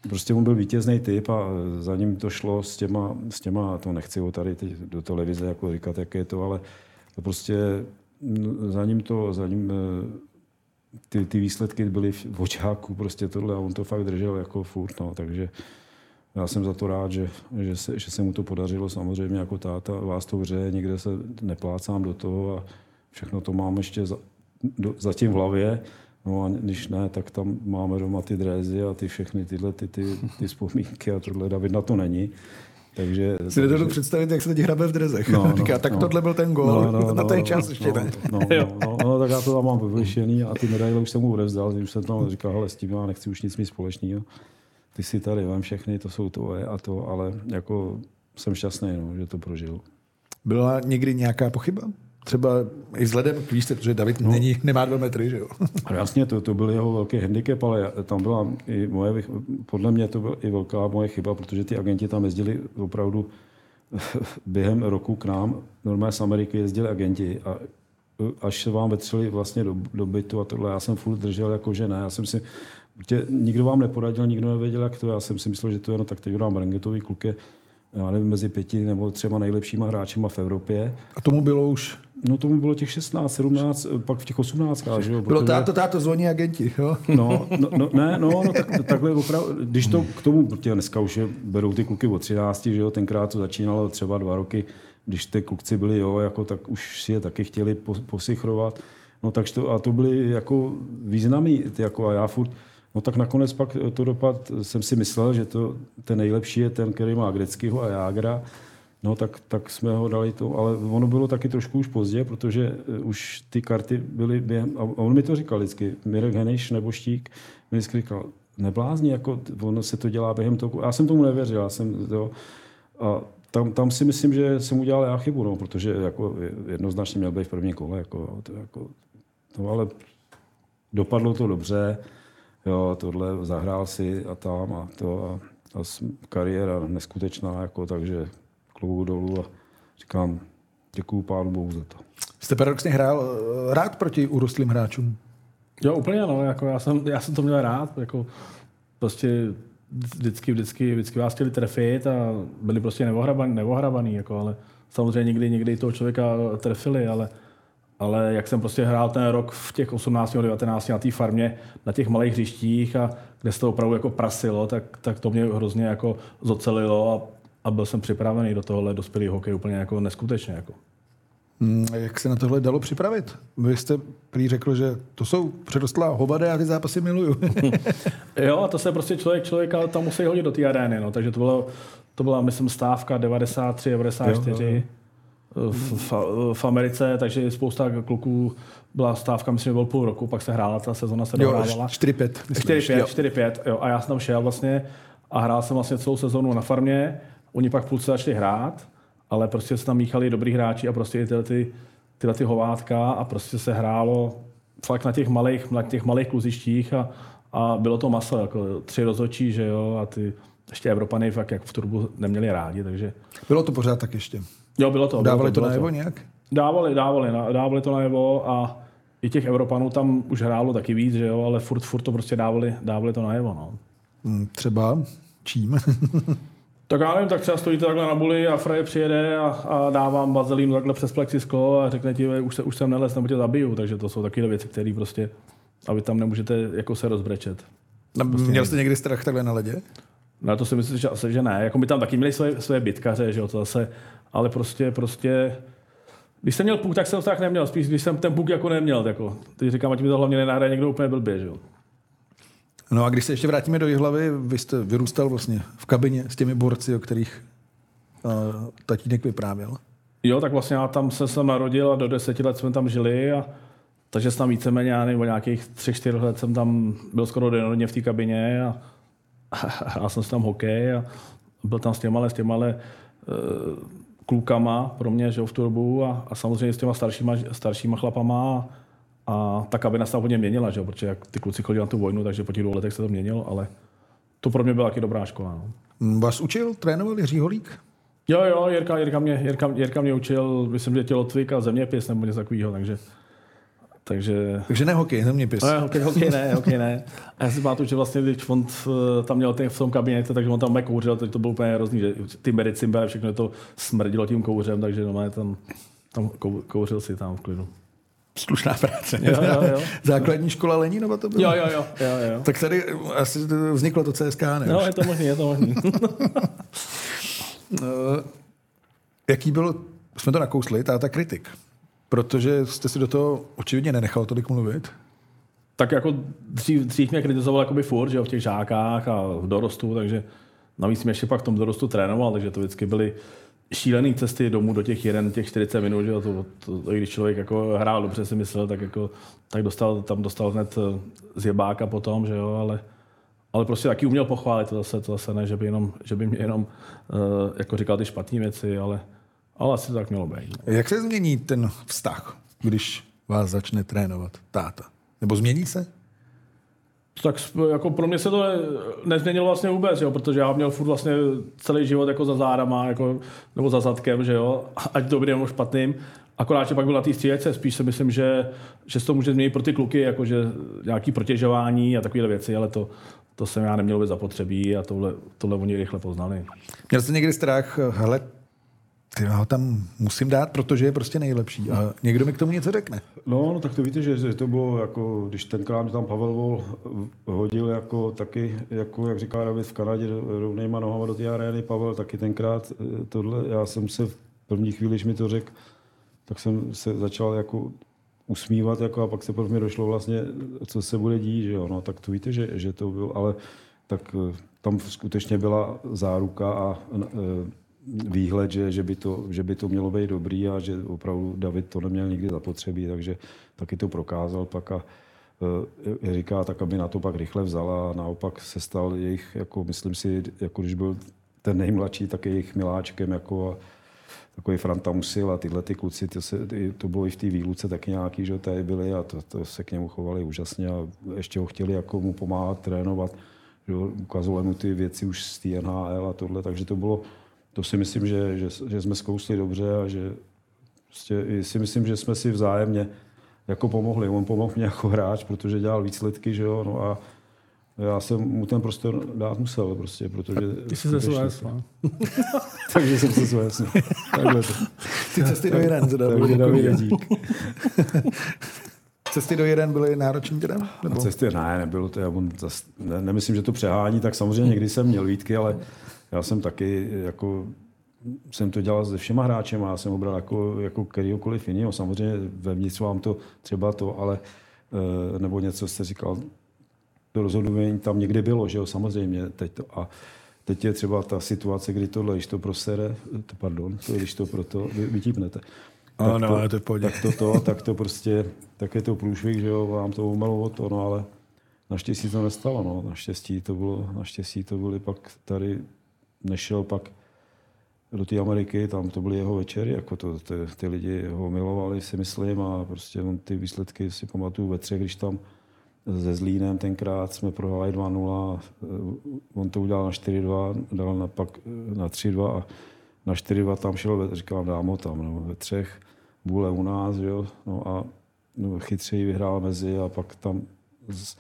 prostě on byl vítězný typ a za ním to šlo s těma, s těma to nechci ho tady teď do televize jako říkat, jak je to, ale to prostě za ním to, za ním eh, ty, ty výsledky byly v očáku, prostě tohle a on to fakt držel jako furt, no, takže já jsem za to rád, že, že, se, že se mu to podařilo samozřejmě jako táta, vás to vře, někde se neplácám do toho a všechno to mám ještě za, do, zatím v hlavě. No a když ne, tak tam máme doma ty drézy a ty všechny tyhle ty, ty, ty vzpomínky a tohle. David na to není. Takže, si takže... nedovedu představit, jak se teď hrabe v drezech. No, no, Říká, tak no, tohle byl ten gol, no, no, na ten no, čas no, ještě no, ne. No, no, no, no, tak já to tam mám vyvlešený a ty medaile už jsem mu odevzdal, už jsem tam říkal, hele, s tím já nechci už nic mít společného. Ty si tady, vem všechny, to jsou tvoje a to, ale jako jsem šťastný, no, že to prožil. Byla někdy nějaká pochyba? Třeba i vzhledem k výšce, protože David no. není, nemá dva metry, že jo? Jasně, to, to byl jeho velký handicap, ale tam byla i moje, podle mě to byla i velká moje chyba, protože ty agenti tam jezdili opravdu během roku k nám, normálně z Ameriky jezdili agenti a až se vám vetřeli vlastně do, do bytu a tohle, já jsem furt držel jako, že ne, já jsem si, tě, nikdo vám neporadil, nikdo nevěděl, jak to, já jsem si myslel, že to je, no tak teď dám rangetový kluky, já nevím, mezi pěti nebo třema nejlepšíma hráčima v Evropě. A tomu bylo už? No tomu bylo těch 16, 17, pak v těch 18. Že jo? Bylo táto, táto zvoní agenti, jo? No, no, no ne, no, no tak, takhle opravdu, když to k tomu, protože dneska už je, berou ty kluky od 13, že jo, tenkrát to začínalo třeba dva roky, když ty klukci byli, jo, jako, tak už si je taky chtěli posichrovat. No takže to, a to byly jako významy, jako a já furt, No tak nakonec pak to dopad, jsem si myslel, že to, ten nejlepší je ten, který má Greckýho a Jágra. No tak, tak jsme ho dali to, ale ono bylo taky trošku už pozdě, protože eh, už ty karty byly během, a on mi to říkal vždycky, Mirek Heneš nebo Štík, mi vždycky říkal, neblázni, jako ono se to dělá během toho, já jsem tomu nevěřil, já jsem to, a tam, tam si myslím, že jsem udělal já chybu, no, protože jako jednoznačně měl být v první kole, jako, to, jako No ale dopadlo to dobře, jo, tohle zahrál si a tam a to a, a kariéra neskutečná, jako, takže klobouk dolů a říkám, děkuju pánu bohu za to. Jste paradoxně hrál eh, rád proti urostlým hráčům? Jo, úplně no, jako já jsem, já jsem to měl rád, jako prostě vždycky, vždycky, vždycky vás chtěli trefit a byli prostě neohrabaný, neohrabaný jako, ale samozřejmě někdy, někdy toho člověka trefili, ale, ale jak jsem prostě hrál ten rok v těch 18 19 na té farmě, na těch malých hřištích a kde se to opravdu jako prasilo, tak, tak to mě hrozně jako zocelilo a, a byl jsem připravený do tohohle dospělý hokej úplně jako neskutečně. Jako. Hmm, jak se na tohle dalo připravit? Vy jste prý řekl, že to jsou předostlá hovada a ty zápasy miluju. jo, a to se prostě člověk, člověka tam musí hodit do té arény, no. takže to, bylo, to byla, myslím, stávka 93, 94 jo, jo. V, v, v, Americe, takže spousta kluků byla stávka, myslím, že byl půl roku, pak se hrála, ta sezona se dohrávala. 4-5. 4-5, 4-5, jo. A já jsem tam šel vlastně a hrál jsem vlastně celou sezonu na farmě. Oni pak půlce začali hrát ale prostě se tam míchali dobrý hráči a prostě i tyhle, ty, tyhle ty hovátka a prostě se hrálo fakt na těch malých, na těch malých kluzištích a, a bylo to maso, jako tři rozhodčí, že jo, a ty ještě Evropany fakt jak v Turbu neměli rádi, takže... Bylo to pořád tak ještě? Jo, bylo to. Dávali bylo to, to najevo nějak? Dávali, dávali, dávali to najevo a i těch Evropanů tam už hrálo taky víc, že jo, ale furt, furt to prostě dávali, dávali to najevo, no. Hmm, třeba čím? Tak já nevím, tak třeba stojíte takhle na buli a Freje přijede a, a dávám bazelín takhle přes plexisklo a řekne ti, už, se, už jsem nelez, nebo tě zabiju. Takže to jsou takové věci, které prostě, a vy tam nemůžete jako se rozbrečet. No, prostě měl jste někdy strach takhle na ledě? No to si myslím, že asi, že ne. Jako my tam taky měli své, své bitkaře, že jo, to zase, ale prostě, prostě, když jsem měl puk, tak jsem strach neměl. Spíš, když jsem ten puk jako neměl, jako. Teď říkám, ať mi to hlavně nenahraje někdo úplně blbě, že jo. No a když se ještě vrátíme do Jihlavy, vy jste vyrůstal vlastně v kabině s těmi borci, o kterých uh, tatínek vyprávěl. Jo, tak vlastně já tam se jsem narodil a do deseti let jsme tam žili a takže jsem tam víceméně, já nevím, o nějakých třech, čtyř let jsem tam byl skoro denodně v té kabině a, a jsem si tam hokej a byl tam s těma, s těma uh, klukama pro mě, že v turbu a, a samozřejmě s těma staršíma, staršíma chlapama a, a ta kabina se hodně měnila, že? protože jak ty kluci chodili na tu vojnu, takže po těch dvou letech se to měnilo, ale to pro mě byla taky dobrá škola. No. Mm, vás učil, trénoval Jiří Holík? Jo, jo, Jirka, Jirka, mě, Jirka, Jirka mě učil, myslím, že tělotvyk a zeměpis nebo něco takového, takže takže... Takže ne hokej, zeměpis. Ne, hokej, hokej ne, hokej ne. A já si pamatuju, že vlastně, když on tam měl ten, v tom kabinetu, takže on tam kouřil, takže to bylo úplně hrozný, že ty medicimbe, všechno to smrdilo tím kouřem, takže no, tam, tam kouřil si tam v klidu slušná práce. Jo, jo, jo. Základní škola Lenínova to byla? Jo, jo, jo. jo, jo. Tak tady asi vzniklo to CSK, ne? No, je to možný, je to možný. Eh, jaký byl, jsme to nakousli, táta kritik, protože jste si do toho očividně nenechal tolik mluvit. Tak jako dřív, dřív mě kritizoval jakoby furt, že jo, v těch žákách a v dorostu, takže navíc mě ještě pak v tom dorostu trénoval, takže to vždycky byly šílený cesty domů do těch jeden, těch 40 minut, že jo, to, to, to, když člověk jako hrál dobře si myslel, tak jako, tak dostal, tam dostal hned eh, zjebáka potom, že jo, ale, ale prostě taky uměl pochválit, to zase, to zase ne, že by, jenom, že by mě jenom uh, jako říkal ty špatné věci, ale, ale asi to tak mělo být. Jak se změní ten vztah, když vás začne trénovat táta? Nebo změní se? Tak jako pro mě se to nezměnilo vlastně vůbec, jo, protože já měl furt vlastně celý život jako za zádama, jako, nebo za zadkem, že jo, ať dobrým nebo špatným. Akorát, že pak byl na té střílece, spíš si myslím, že, že se to může změnit pro ty kluky, jakože nějaký protěžování a takové věci, ale to, to jsem já neměl vůbec zapotřebí a tohle, tohle oni rychle poznali. Měl jste někdy strach, hele, ty ho tam musím dát, protože je prostě nejlepší. A někdo mi k tomu něco řekne. No, no tak to víte, že to bylo jako, když tenkrát tam Pavel Vol hodil jako taky, jako jak říká David v Kanadě, rovnýma nohama do té arény, Pavel taky tenkrát eh, tohle, já jsem se v první chvíli, když mi to řekl, tak jsem se začal jako usmívat jako a pak se pro mě došlo vlastně, co se bude dít, že jo, no, tak to víte, že, že to bylo, ale tak eh, tam skutečně byla záruka a eh, výhled, že, že, by to, že by to mělo být dobrý a že opravdu David to neměl nikdy zapotřebí, takže taky to prokázal pak a e, říká tak, aby na to pak rychle vzala a naopak se stal jejich, jako myslím si, jako když byl ten nejmladší, tak jejich miláčkem jako a, takový Franta Musil a tyhle ty kluci, to, se, to bylo i v té výluce taky nějaký, že tady byli a to, to, se k němu chovali úžasně a ještě ho chtěli jako mu pomáhat trénovat, že ukazovali mu ty věci už z té NHL a tohle, takže to bylo, to si myslím, že, že, že jsme zkousli dobře a že prostě si myslím, že jsme si vzájemně jako pomohli. On pomohl mě jako hráč, protože dělal výsledky, že jo, no a já jsem mu ten prostor dát musel, prostě, protože... Ty jsi ze Suez, no. Takže jsem se Suez, no. Takhle to. Ty cesty do Irán, teda Takže David dík. Cesty do Irán byly náročný teda? Nebo? Cesty ne, nebylo to, já on zas, ne, nemyslím, že to přehání, tak samozřejmě někdy jsem měl výtky, ale já jsem taky jako jsem to dělal se všema hráčem a já jsem ho bral jako, jako kterýkoliv jiného. Samozřejmě vevnitř vám to třeba to, ale nebo něco jste říkal, to rozhodování tam někdy bylo, že jo, samozřejmě. Teď to, a teď je třeba ta situace, kdy tohle, když to prosere, pardon, to, když to proto vy, vytípnete. Tak no, to, to, tak to, to, tak to prostě, tak je to průšvih, že jo, vám to umelo to, no ale naštěstí to nestalo, no, naštěstí to bylo, naštěstí to byly pak tady, nešel pak do té Ameriky, tam to byly jeho večery, jako to, ty, ty lidi ho milovali, si myslím, a prostě on ty výsledky si pamatuju ve třech, když tam se Zlínem tenkrát jsme prohráli 2-0, eh, on to udělal na 4-2, dal na, pak eh, na 3-2 a na 4-2 tam šel, říkám, dám ho tam, no, ve třech, Bůle u nás, jo, no a no, chytřeji vyhrál mezi a pak tam z,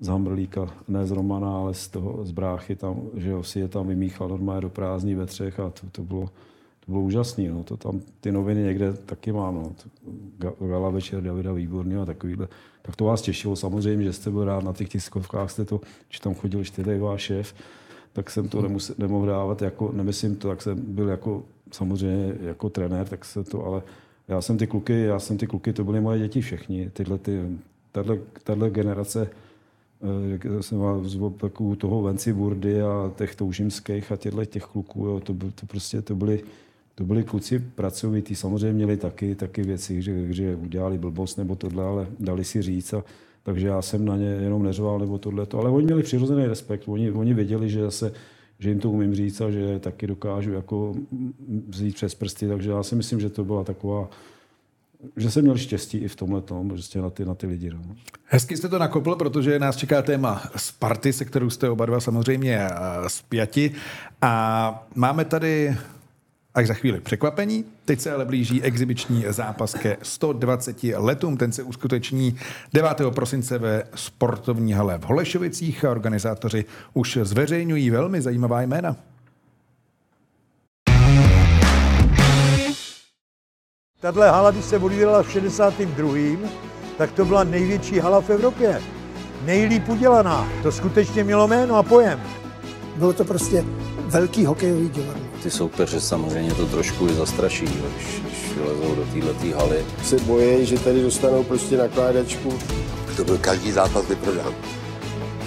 z Hambrlíka, ne z Romana, ale z toho, z bráchy tam, že jo, si je tam vymíchal normálně do prázdní ve třech a to, to bylo, to bylo úžasný, no. to tam ty noviny někde taky mám, no. Gala večer Davida Výborný a takovýhle tak to vás těšilo. Samozřejmě, že jste byl rád na těch tiskovkách, jste to, že tam chodil čtyři váš šéf, tak jsem to nemus, nemohl dávat, jako, nemyslím to, tak jsem byl jako, samozřejmě jako trenér, tak se to, ale já jsem ty kluky, já jsem ty kluky, to byly moje děti všichni, tyhle, ty, tato, tato generace, eh, jsem vás takovou toho Venci Burdy a těch toužimských a těchto těch kluků, jo, to, byl, to prostě to byly to byli kluci pracovití, samozřejmě měli taky, taky věci, že, že udělali blbost nebo tohle, ale dali si říct. A, takže já jsem na ně jenom neřval nebo tohle. Ale oni měli přirozený respekt. Oni, oni věděli, že, se, že jim to umím říct a že taky dokážu jako vzít přes prsty. Takže já si myslím, že to byla taková že jsem měl štěstí i v tomhle tom, prostě na ty, na ty lidi. No. Hezky jste to nakopl, protože nás čeká téma Sparty, se kterou jste oba dva samozřejmě spjati. A máme tady Až za chvíli překvapení. Teď se ale blíží exibiční zápas ke 120 letům. Ten se uskuteční 9. prosince ve sportovní hale v Holešovicích a organizátoři už zveřejňují velmi zajímavá jména. Tahle hala, když se odvíjela v 62., tak to byla největší hala v Evropě. Nejlíp udělaná. To skutečně mělo jméno a pojem. Bylo to prostě velký hokejový divadlo. Ty soupeře samozřejmě to trošku i zastraší, když, když vylezou do této haly. Se bojí, že tady dostanou prostě nakládačku. To byl každý zápas vyprodán.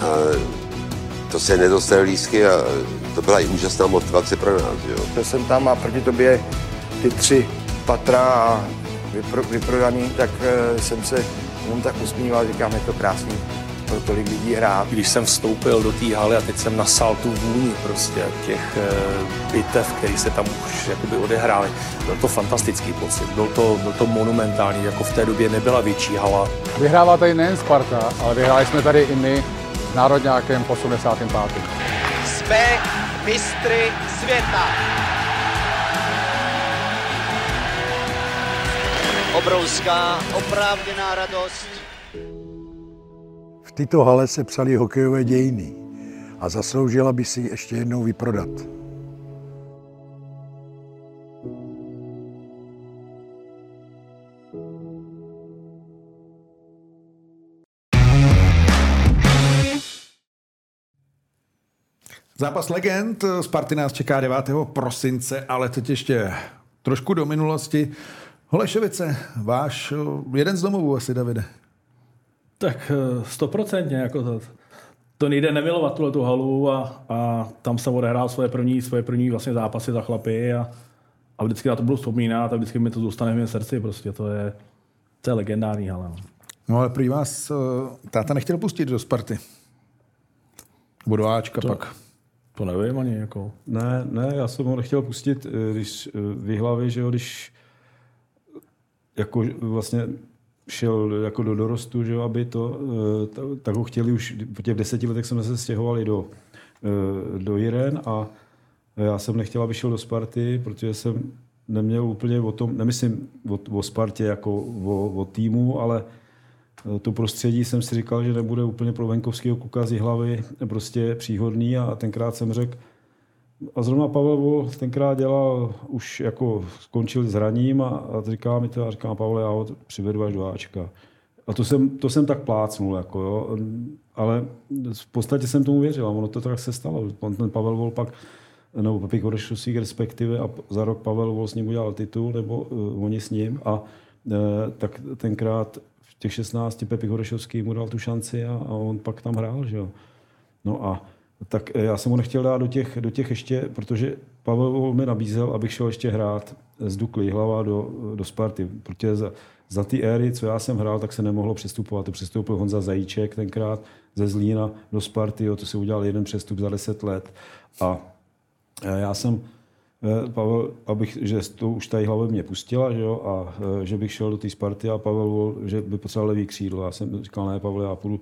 A to se nedostalo lísky a to byla i úžasná motivace pro nás. Jo. To jsem tam a proti tobě ty tři patra a vypro, vyprodaný, tak uh, jsem se jenom tak usmíval, říkám, je to krásný pro tolik lidí hrát. Když jsem vstoupil do té haly a teď jsem nasal tu vůni prostě těch eh, bitev, které se tam už jakoby odehrály, byl to fantastický pocit. Byl to, byl to monumentální, jako v té době nebyla větší hala. Vyhrává tady nejen Sparta, ale vyhráli jsme tady i my s národňákem v 85. Jsme mistry světa. Obrovská, oprávněná radost v této hale se psali hokejové dějiny a zasloužila by si ještě jednou vyprodat. Zápas legend Sparty nás čeká 9. prosince, ale teď ještě trošku do minulosti. Holešovice, váš jeden z domovů asi, Davide. Tak eh, stoprocentně, jako to, to nejde nemilovat tuhle tu halu a, a tam jsem odehrál svoje první, svoje první vlastně zápasy za chlapy a, a vždycky na to budu vzpomínat a vždycky mi to zůstane v mém srdci, prostě to je, to je legendární hala. No, no ale prý vás uh, táta nechtěl pustit do Sparty. Budu Ačka to, pak. To nevím ani jako. Ne, ne, já jsem ho nechtěl pustit, eh, když eh, v hlavě, že jo, když jako vlastně šel jako do dorostu, že jo, aby to, eh, tak ho chtěli už, po těch deseti letech jsme se stěhovali do, do Jiren a já jsem nechtěl, aby šel do Sparty, protože jsem neměl úplně o tom, nemyslím o, o Spartě jako o, o týmu, ale to prostředí jsem si říkal, že nebude úplně pro venkovského kluka z hlavy prostě příhodný a tenkrát jsem řekl, a zrovna Pavel Vol tenkrát dělal, už jako skončil s hraním a, a říká mi to a říká Pavel, já ho přivedu až do Ačka. A to jsem, to jsem tak plácnul, jako jo. ale v podstatě jsem tomu věřil a ono to tak se stalo. On ten Pavel Vol pak, nebo Pepik Horešovský respektive a za rok Pavel Vol s ním udělal titul, nebo uh, oni s ním a uh, tak tenkrát v těch 16 Pepik Horešovský mu dal tu šanci a, a on pak tam hrál, že jo. No a tak eh, já jsem ho nechtěl dát do těch, do těch ještě, protože Pavel mi nabízel, abych šel ještě hrát z Dukly hlava do, do Sparty, protože za, za ty éry, co já jsem hrál, tak se nemohlo přestupovat. To přestoupil Honza Zajíček tenkrát ze Zlína do Sparty, jo, to se udělal jeden přestup za 10 let. A eh, já jsem eh, Pavel, abych, že to už tady hlavě mě pustila, že jo, a že bych šel do té Sparty a Pavel, že by potřeboval levý křídlo. Já jsem říkal, ne, Pavel, já půjdu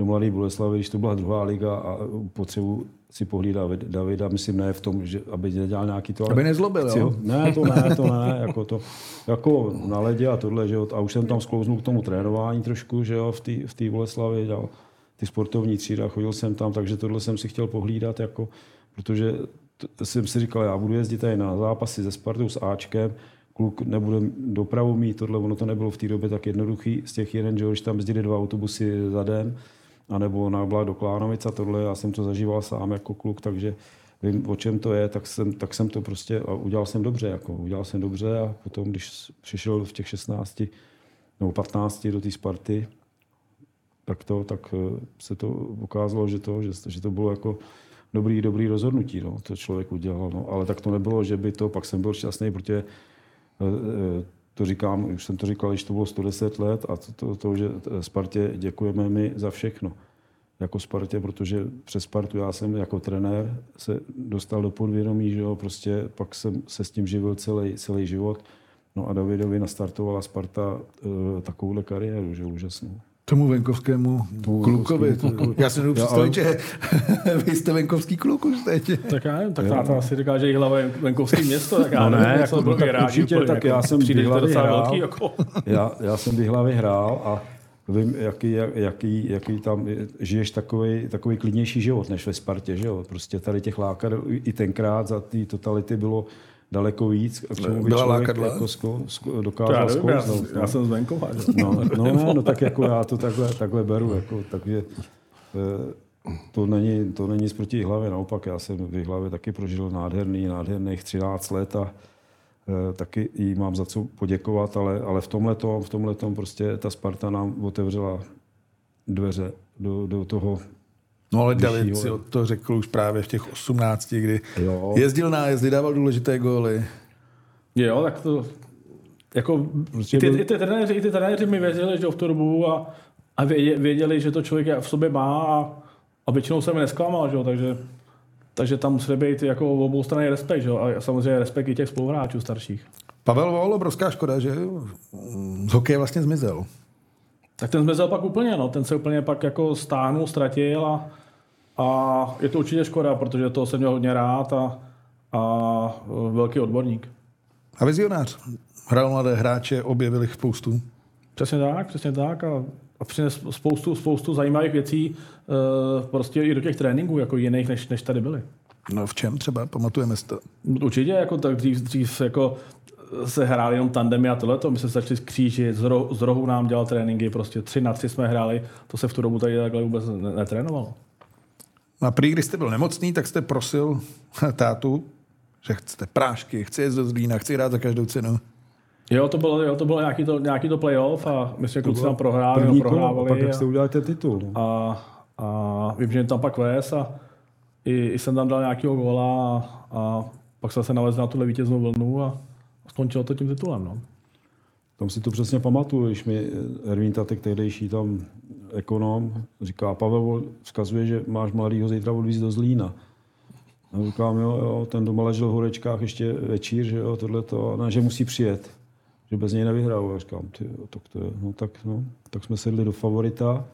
do Mladé Boleslavy, když to byla druhá liga a potřebu si pohlídat Davida, myslím ne v tom, že aby nedělal nějaký to... Aby nezlobil, jo? Ne, to ne, to ne, jako to, jako na ledě a tohle, že jo, a už jsem tam sklouznul k tomu trénování trošku, že jo, v té v tý Boleslavě, dělal ty sportovní třída, chodil jsem tam, takže tohle jsem si chtěl pohlídat, jako, protože to, jsem si říkal, já budu jezdit tady na zápasy ze Spartou s Ačkem, kluk nebude dopravu mít, tohle, ono to nebylo v té době tak jednoduchý, z těch jeden, že když tam jezdili dva autobusy za den, anebo na do Klánovic a tohle, já jsem to zažíval sám jako kluk, takže vím, o čem to je, tak jsem, tak jsem to prostě, a udělal jsem dobře, jako, udělal jsem dobře a potom, když přišel v těch 16 nebo 15 do té Sparty, tak to, tak eh, se to ukázalo, že to, že, že to bylo jako dobrý, dobrý rozhodnutí, no, to člověk udělal. No. Ale tak to nebylo, že by to, pak jsem byl šťastný, protože eh, eh, to říkám, už jsem to říkal, když to bylo 110 let a to, to, to že Spartě děkujeme my za všechno. Jako Spartě, protože přes Spartu já jsem jako trenér se dostal do podvědomí, že jo, prostě pak jsem se s tím živil celý, celý život. No a Davidovi nastartovala Sparta uh, takovouhle kariéru, že úžasnou tomu venkovskému tomu klukovi. Venkovskému. Já si nemůžu představit, že vy jste venkovský kluk už teď. Tak já nevím, tak táta asi říká, že hlava je venkovský město, tak já no nevím, ne, jako, no, tak určitě, tak jako, já jsem Bihlavy hrál, velký, jako. já, já jsem Bihlavy hrál a vím, jaký, jaký, jaký tam žiješ takový, takový klidnější život než ve Spartě, že jo? Prostě tady těch lákad i tenkrát za té totality bylo daleko víc, k čemu by Byla lákadla? jako sko, sko, dokázal já, já, já, já, jsem z venkova. No, no, no, no, tak jako já to takhle, takhle beru. Jako, takže, eh, to není, to není z proti hlavě, naopak já jsem v hlavě taky prožil nádherný, nádherných 13 let a e, taky jí mám za co poděkovat, ale, ale v tomhle v tomhle prostě ta Sparta nám otevřela dveře do, do toho No ale David si to řekl už právě v těch 18, kdy jo. jezdil jezdy, dával důležité góly. Jo, tak to... Jako, prostě i, ty, i, ty trenéři, I ty trenéři mi věřili, že v tu dobu a, a věděli, že to člověk v sobě má a, a většinou se mi nesklamal, že takže, takže tam musí být jako obou strany respekt, že a samozřejmě respekt i těch spoluhráčů starších. Pavel Vol, obrovská škoda, že z hokeje vlastně zmizel. Tak ten zmizel pak úplně, no. Ten se úplně pak jako stáhnul, ztratil a, a je to určitě škoda, protože to jsem měl hodně rád a, a velký odborník. A vizionář. Hrál mladé hráče, objevili spoustu. Přesně tak, přesně tak. A, a přines spoustu, spoustu zajímavých věcí e, prostě i do těch tréninků, jako jiných, než, než tady byly. No v čem třeba? Pamatujeme si to? Určitě, jako tak dřív, dřív jako se hráli jenom tandemy a tohle, my jsme se začali skřížit, z, rohu, z rohu nám dělal tréninky, prostě tři na tři jsme hráli, to se v tu dobu tady takhle vůbec netrénovalo. No a prý, když jste byl nemocný, tak jste prosil tátu, že chcete prášky, chci jít do Zlína, chci hrát za každou cenu. Jo, to bylo, jo, to bylo nějaký to, nějaký to playoff a my jsme kluci tam prohráli, první prohrávali. Kolo, a pak jste udělali ten titul. No. A, a vím, že tam pak vést a i, i jsem tam dal nějakého góla a, a pak jsem se nalezl na tuhle vítěznou vlnu a skončilo to tím titulem. No. Tam si to přesně pamatuju, když mi Ervín Tatek, tehdejší tam ekonom, říká, Pavel vzkazuje, že máš mladýho zítra odvízt do Zlína. A říkám, jo, jo, ten doma ležel v horečkách ještě večír, že jo, tohle to, no, že musí přijet, že bez něj nevyhrál. A říkám, ty, jo, tak to je, no tak, no, tak jsme sedli do favorita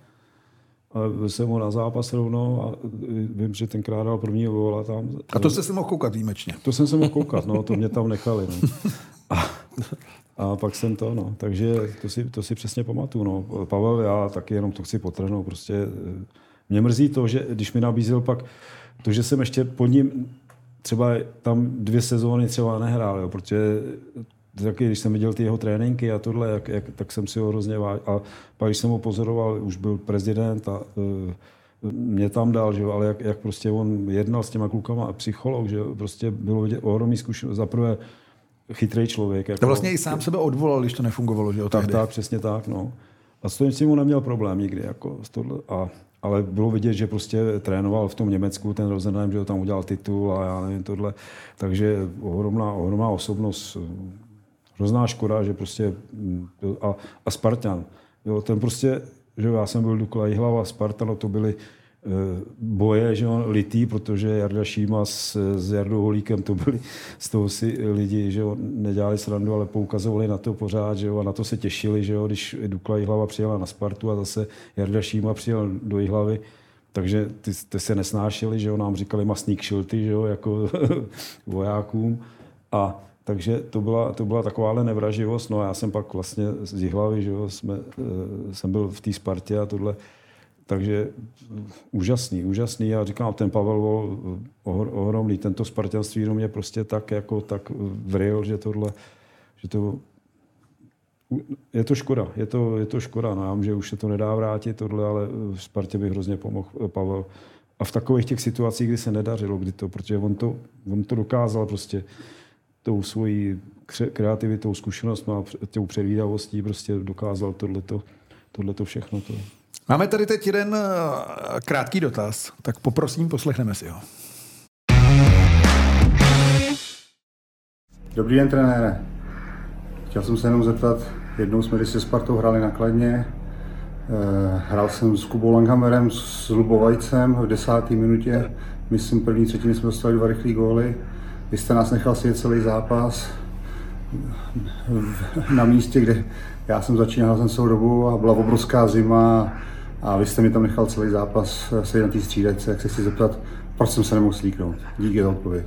a jsem ho na zápas rovnou a vím, že tenkrát dal první góla tam. A to jste se mohl koukat výjimečně. To jsem se mohl koukat, no, to mě tam nechali. No. A, a pak jsem to, no. Takže to si, to si přesně pamatuju. No. Pavel, já taky jenom to chci potrhnout. Prostě eh, mě mrzí to, že když mi nabízel pak to, že jsem ještě pod ním třeba tam dvě sezóny třeba nehrál, jo, protože taky, když jsem viděl ty jeho tréninky a tohle, jak, jak, tak jsem si ho hrozně vážil. A pak, když jsem ho pozoroval, už byl prezident a uh, mě tam dal, že jo, ale jak, jak, prostě on jednal s těma klukama a psycholog, že jo, prostě bylo vidět ohromný zkušenost. Za prvé chytrý člověk. Jako, To vlastně i sám sebe odvolal, když to nefungovalo, že jo? tak, tak, přesně tak, no. A s tím mu neměl problém nikdy, jako s tohle. A, ale bylo vidět, že prostě trénoval v tom Německu, ten Rosenheim, že ho tam udělal titul a já nevím tohle. Takže ohromná, ohromná osobnost. Hrozná škoda, že prostě a, a Spartan. Jo, ten prostě, že já jsem byl Dukla Jihlava, Spartan, no to byly eh, boje, že jo, litý, protože Jarda Šíma s, s Jardou Holíkem, to byli, z toho si lidi, že jo, nedělali srandu, ale poukazovali na to pořád, že jo, a na to se těšili, že jo, když Dukla Jihlava přijela na Spartu a zase Jarda Šíma přijel do Jihlavy, takže ty, ty se nesnášeli, že jo, nám říkali masný kšilty, že jo, jako vojákům. A takže to byla, to byla takováhle nevraživost. No a já jsem pak vlastně z Jihlavy, že jo, jsme, eh, jsem byl v té Spartě a tohle. Takže úžasný, úžasný. Já říkám, ten Pavel Vol, ohr, ohromný, tento spartanství do mě prostě tak, jako, tak vril, že tohle, že to je to škoda, je to, je to škoda. No, já vím, že už se to nedá vrátit, tohle, ale v Spartě bych hrozně pomohl eh, Pavel. A v takových těch situacích, kdy se nedařilo, kdy to, protože on to, on to dokázal prostě tou svojí kreativitou, zkušenostmi a tou předvídavostí prostě dokázal tohleto, tohleto všechno. To. Máme tady teď jeden eh, krátký dotaz, tak poprosím, poslechneme si ho. Dobrý den, trenére. Chtěl jsem se jenom zeptat, jednou jsme když se Spartou hráli na Kladně, eh, hrál jsem s Kubou Langhammerem, s Lubovajcem v desáté minutě, myslím první třetiny jsme dostali dva rychlé góly. Vy jste nás nechal si celý zápas na místě, kde já jsem začínal jsem celou dobu a byla obrovská zima a vy jste mi tam nechal celý zápas se na té střídačce, jak se chci zeptat, proč jsem se nemohl slíknout. Díky za odpověď.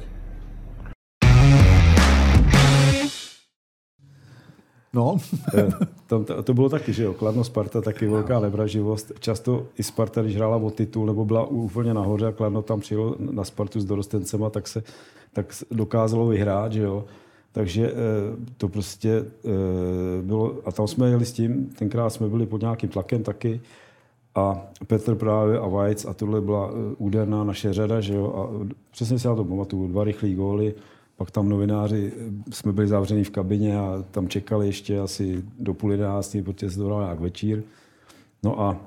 No. Eh, Tam, to, to bylo taky, že jo, Kladno Sparta, taky velká nevraživost. Často i Sparta, když hrála o titul, nebo byla úplně nahoře a Kladno tam přijelo na Spartu s dorostencema, tak se tak dokázalo vyhrát, že jo. Takže eh, to prostě eh, bylo, a tam jsme jeli s tím, tenkrát jsme byli pod nějakým tlakem taky, a Petr právě a Vajc a tohle byla eh, úderná naše řada, že jo, a přesně si na to pamatuju, dva rychlý góly, pak tam novináři, jsme byli zavření v kabině a tam čekali ještě asi do půl jedenáctý, protože se to nějak večír. No a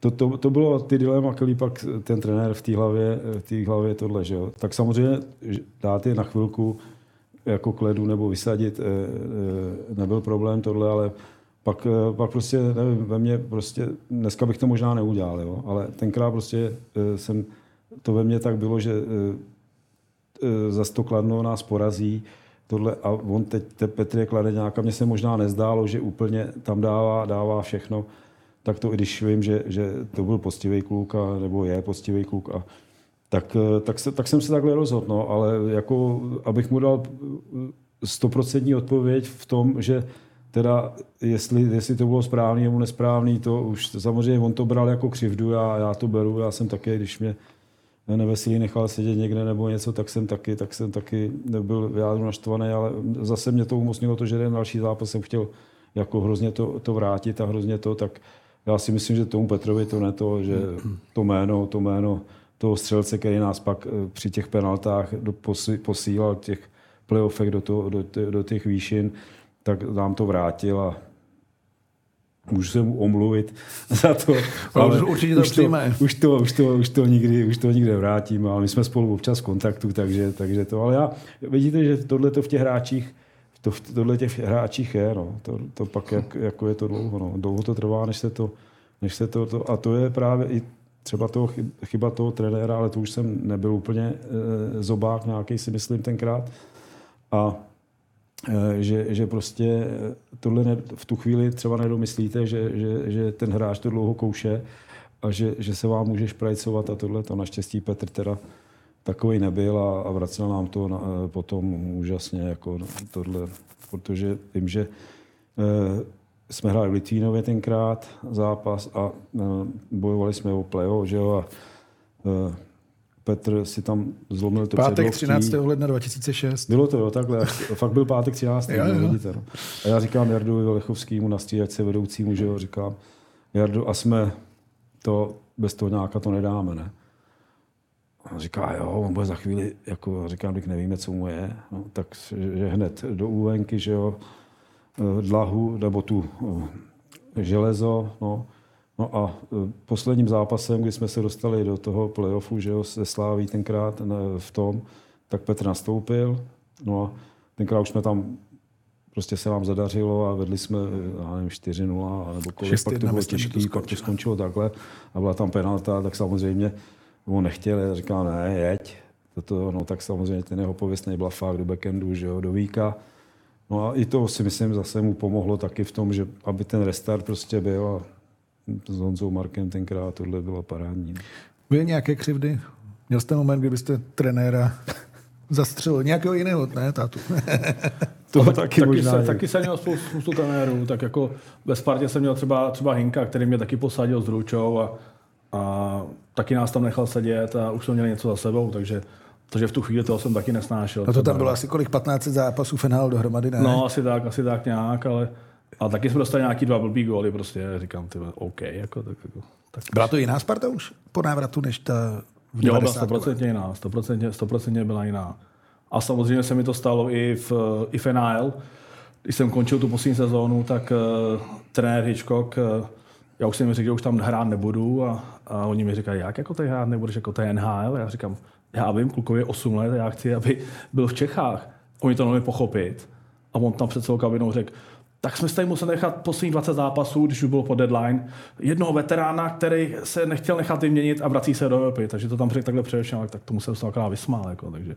to, to, to bylo ty dilema, který pak ten trenér v té hlavě, v té hlavě tohle, že jo. Tak samozřejmě dát je na chvilku jako kledu nebo vysadit, eh, eh, nebyl problém tohle, ale pak, eh, pak prostě, nevím, ve mně prostě, dneska bych to možná neudělal, jo, ale tenkrát prostě jsem, to ve mně tak bylo, že zas to Kladno nás porazí, tohle, a on teď, te Petr je Kladeňák, a mně se možná nezdálo, že úplně tam dává, dává všechno, tak to i když vím, že, že to byl poctivý kluk, a, nebo je poctivý kluk, a, tak, eh, tak, se, tak jsem se takhle rozhodl, no, ale jako, abych mu dal eh, stoprocentní odpověď v tom, že teda jestli, jestli to bylo správný nebo nesprávný, to už samozřejmě on to bral jako křivdu, já, já to beru, já jsem taky, když mě neveselý nechal sedět někde nebo něco, tak jsem taky, tak jsem taky nebyl vyjádřen naštvaný, ale zase mě to umocnilo to, že ten další zápas jsem chtěl jako hrozně to, to vrátit a hrozně to, tak já si myslím, že tomu Petrovi to ne to, že to jméno, to jméno toho střelce, který nás pak eh, při těch penaltách posílal těch playoffech do, to, do, do těch výšin, tak nám to vrátil a můžu se mu omluvit za to. Ale určitě to už to, už to, už to, už to nikdy, už to nikdy vrátím, ale my jsme spolu občas v kontaktu, takže, takže to, ale já, vidíte, že tohle to v těch hráčích, to, v- tohle těch hráčích je, no, to, to pak jak, jako je to dlouho, no. dlouho to trvá, než se to, než se to, to, a to je právě i třeba toho chyb- chyba toho trenéra, ale to už jsem nebyl úplně e, zobák nějaký si myslím tenkrát. A e, že, že prostě tohle ne, v tu chvíli třeba nedomyslíte, že, že, že ten hráč to dlouho kouše a že, že se vám může šprajcovat a tohle to naštěstí Petr teda takový nebyl a, a vracel nám to na, e, potom úžasně jako tohle, protože vím, že e, jsme hráli v Litvínově tenkrát zápas a e, bojovali jsme o playoff, že jo, a e, Petr si tam zlomil to Pátek předloktí. 13. ledna 2006. Bylo to, jo, takhle. Fakt byl pátek 13. Jo, no, jo. vidíte. No. A já říkám Jardovi Velechovskému na střídačce vedoucímu, že jo, říkám, Jardu, a jsme to, bez toho nějaká to nedáme, ne? A on říká, jo, on bude za chvíli, jako říkám, když nevíme, co mu je, no, tak že hned do úvenky, že jo, eh, dlahu, nebo tu eh, železo, no. No a eh, posledním zápasem, kdy jsme se dostali do toho playoffu, že jo, se Sláví tenkrát v tom, tak Petr nastoupil, no a tenkrát už jsme tam prostě se nám zadařilo a vedli jsme, já nevím, 4-0, nebo kolik, pak 6-1, to bylo těžký, pak to skončilo takhle a byla tam penalta, tak samozřejmě on nechtěl, já říkal, ne, jeď. Toto, no, tak samozřejmě ten jeho pověstný blafák do backendu, že jo, do víka. No a i to si myslím zase mu pomohlo taky v tom, že aby ten restart prostě byl a s Honzou Markem tenkrát tohle bylo parádní. Byly nějaké křivdy? Měl jste moment, kdybyste trenéra zastřelil nějakého jiného, ne, tátu? To taky taky, možná se, je. taky jsem měl spoustu, spoustu trenérů, tak jako ve Spartě jsem měl třeba, třeba Hinka, který mě taky posadil s Ručou a, a taky nás tam nechal sedět a už jsme měli něco za sebou, takže, takže v tu chvíli toho jsem taky nesnášel. No to tam bylo asi kolik, 15 zápasů finál dohromady, ne? No, asi tak, asi tak nějak, ale a taky jsme dostali nějaký dva blbý góly, prostě říkám, ty OK, jako, tak, jako, tak Byla to jiná Sparta už po návratu, než ta v Jo, byla 90. stoprocentně jiná, stoprocentně, stoprocentně byla jiná. A samozřejmě se mi to stalo i v, i v. Když jsem končil tu poslední sezónu, tak uh, trenér Hitchcock, uh, já už jsem mi řekl, že už tam hrát nebudu a, a oni mi říkají, jak jako tady hrát nebudeš, jako to je NHL? Já říkám, já vím, klukovi je 8 let já chci, aby byl v Čechách. Oni to nemohli pochopit. A on tam před celou kabinou řekl, tak jsme si tady museli nechat posledních 20 zápasů, když už bylo po deadline, jednoho veterána, který se nechtěl nechat vyměnit a vrací se do Evropy. Takže to tam řekl takhle především, tak tomu jsem se akorát vysmál. Jako, takže.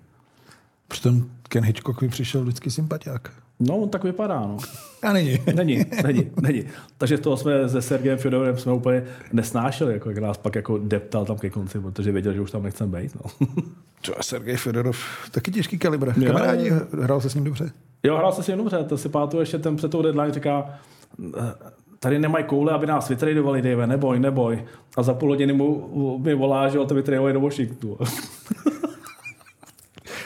Přitom Ken Hitchcock mi přišel vždycky sympatiák. No, on tak vypadá, no. A není. Není, není, není. Takže toho jsme se Sergejem Fjodorem jsme úplně nesnášeli, jako jak nás pak jako deptal tam ke konci, protože věděl, že už tam nechcem být. No. Co je Sergej Fedorov, taky těžký kalibr. Jo. Kamarádi, hrál se s ním dobře. Jo, hrál se s ním dobře, to si pamatuju ještě ten před tou deadline říká, "Eh, tady nemají koule, aby nás vytradovali, Dave, neboj, neboj. A za půl hodiny mu, mi volá, že ho to vytradovali do Washingtonu.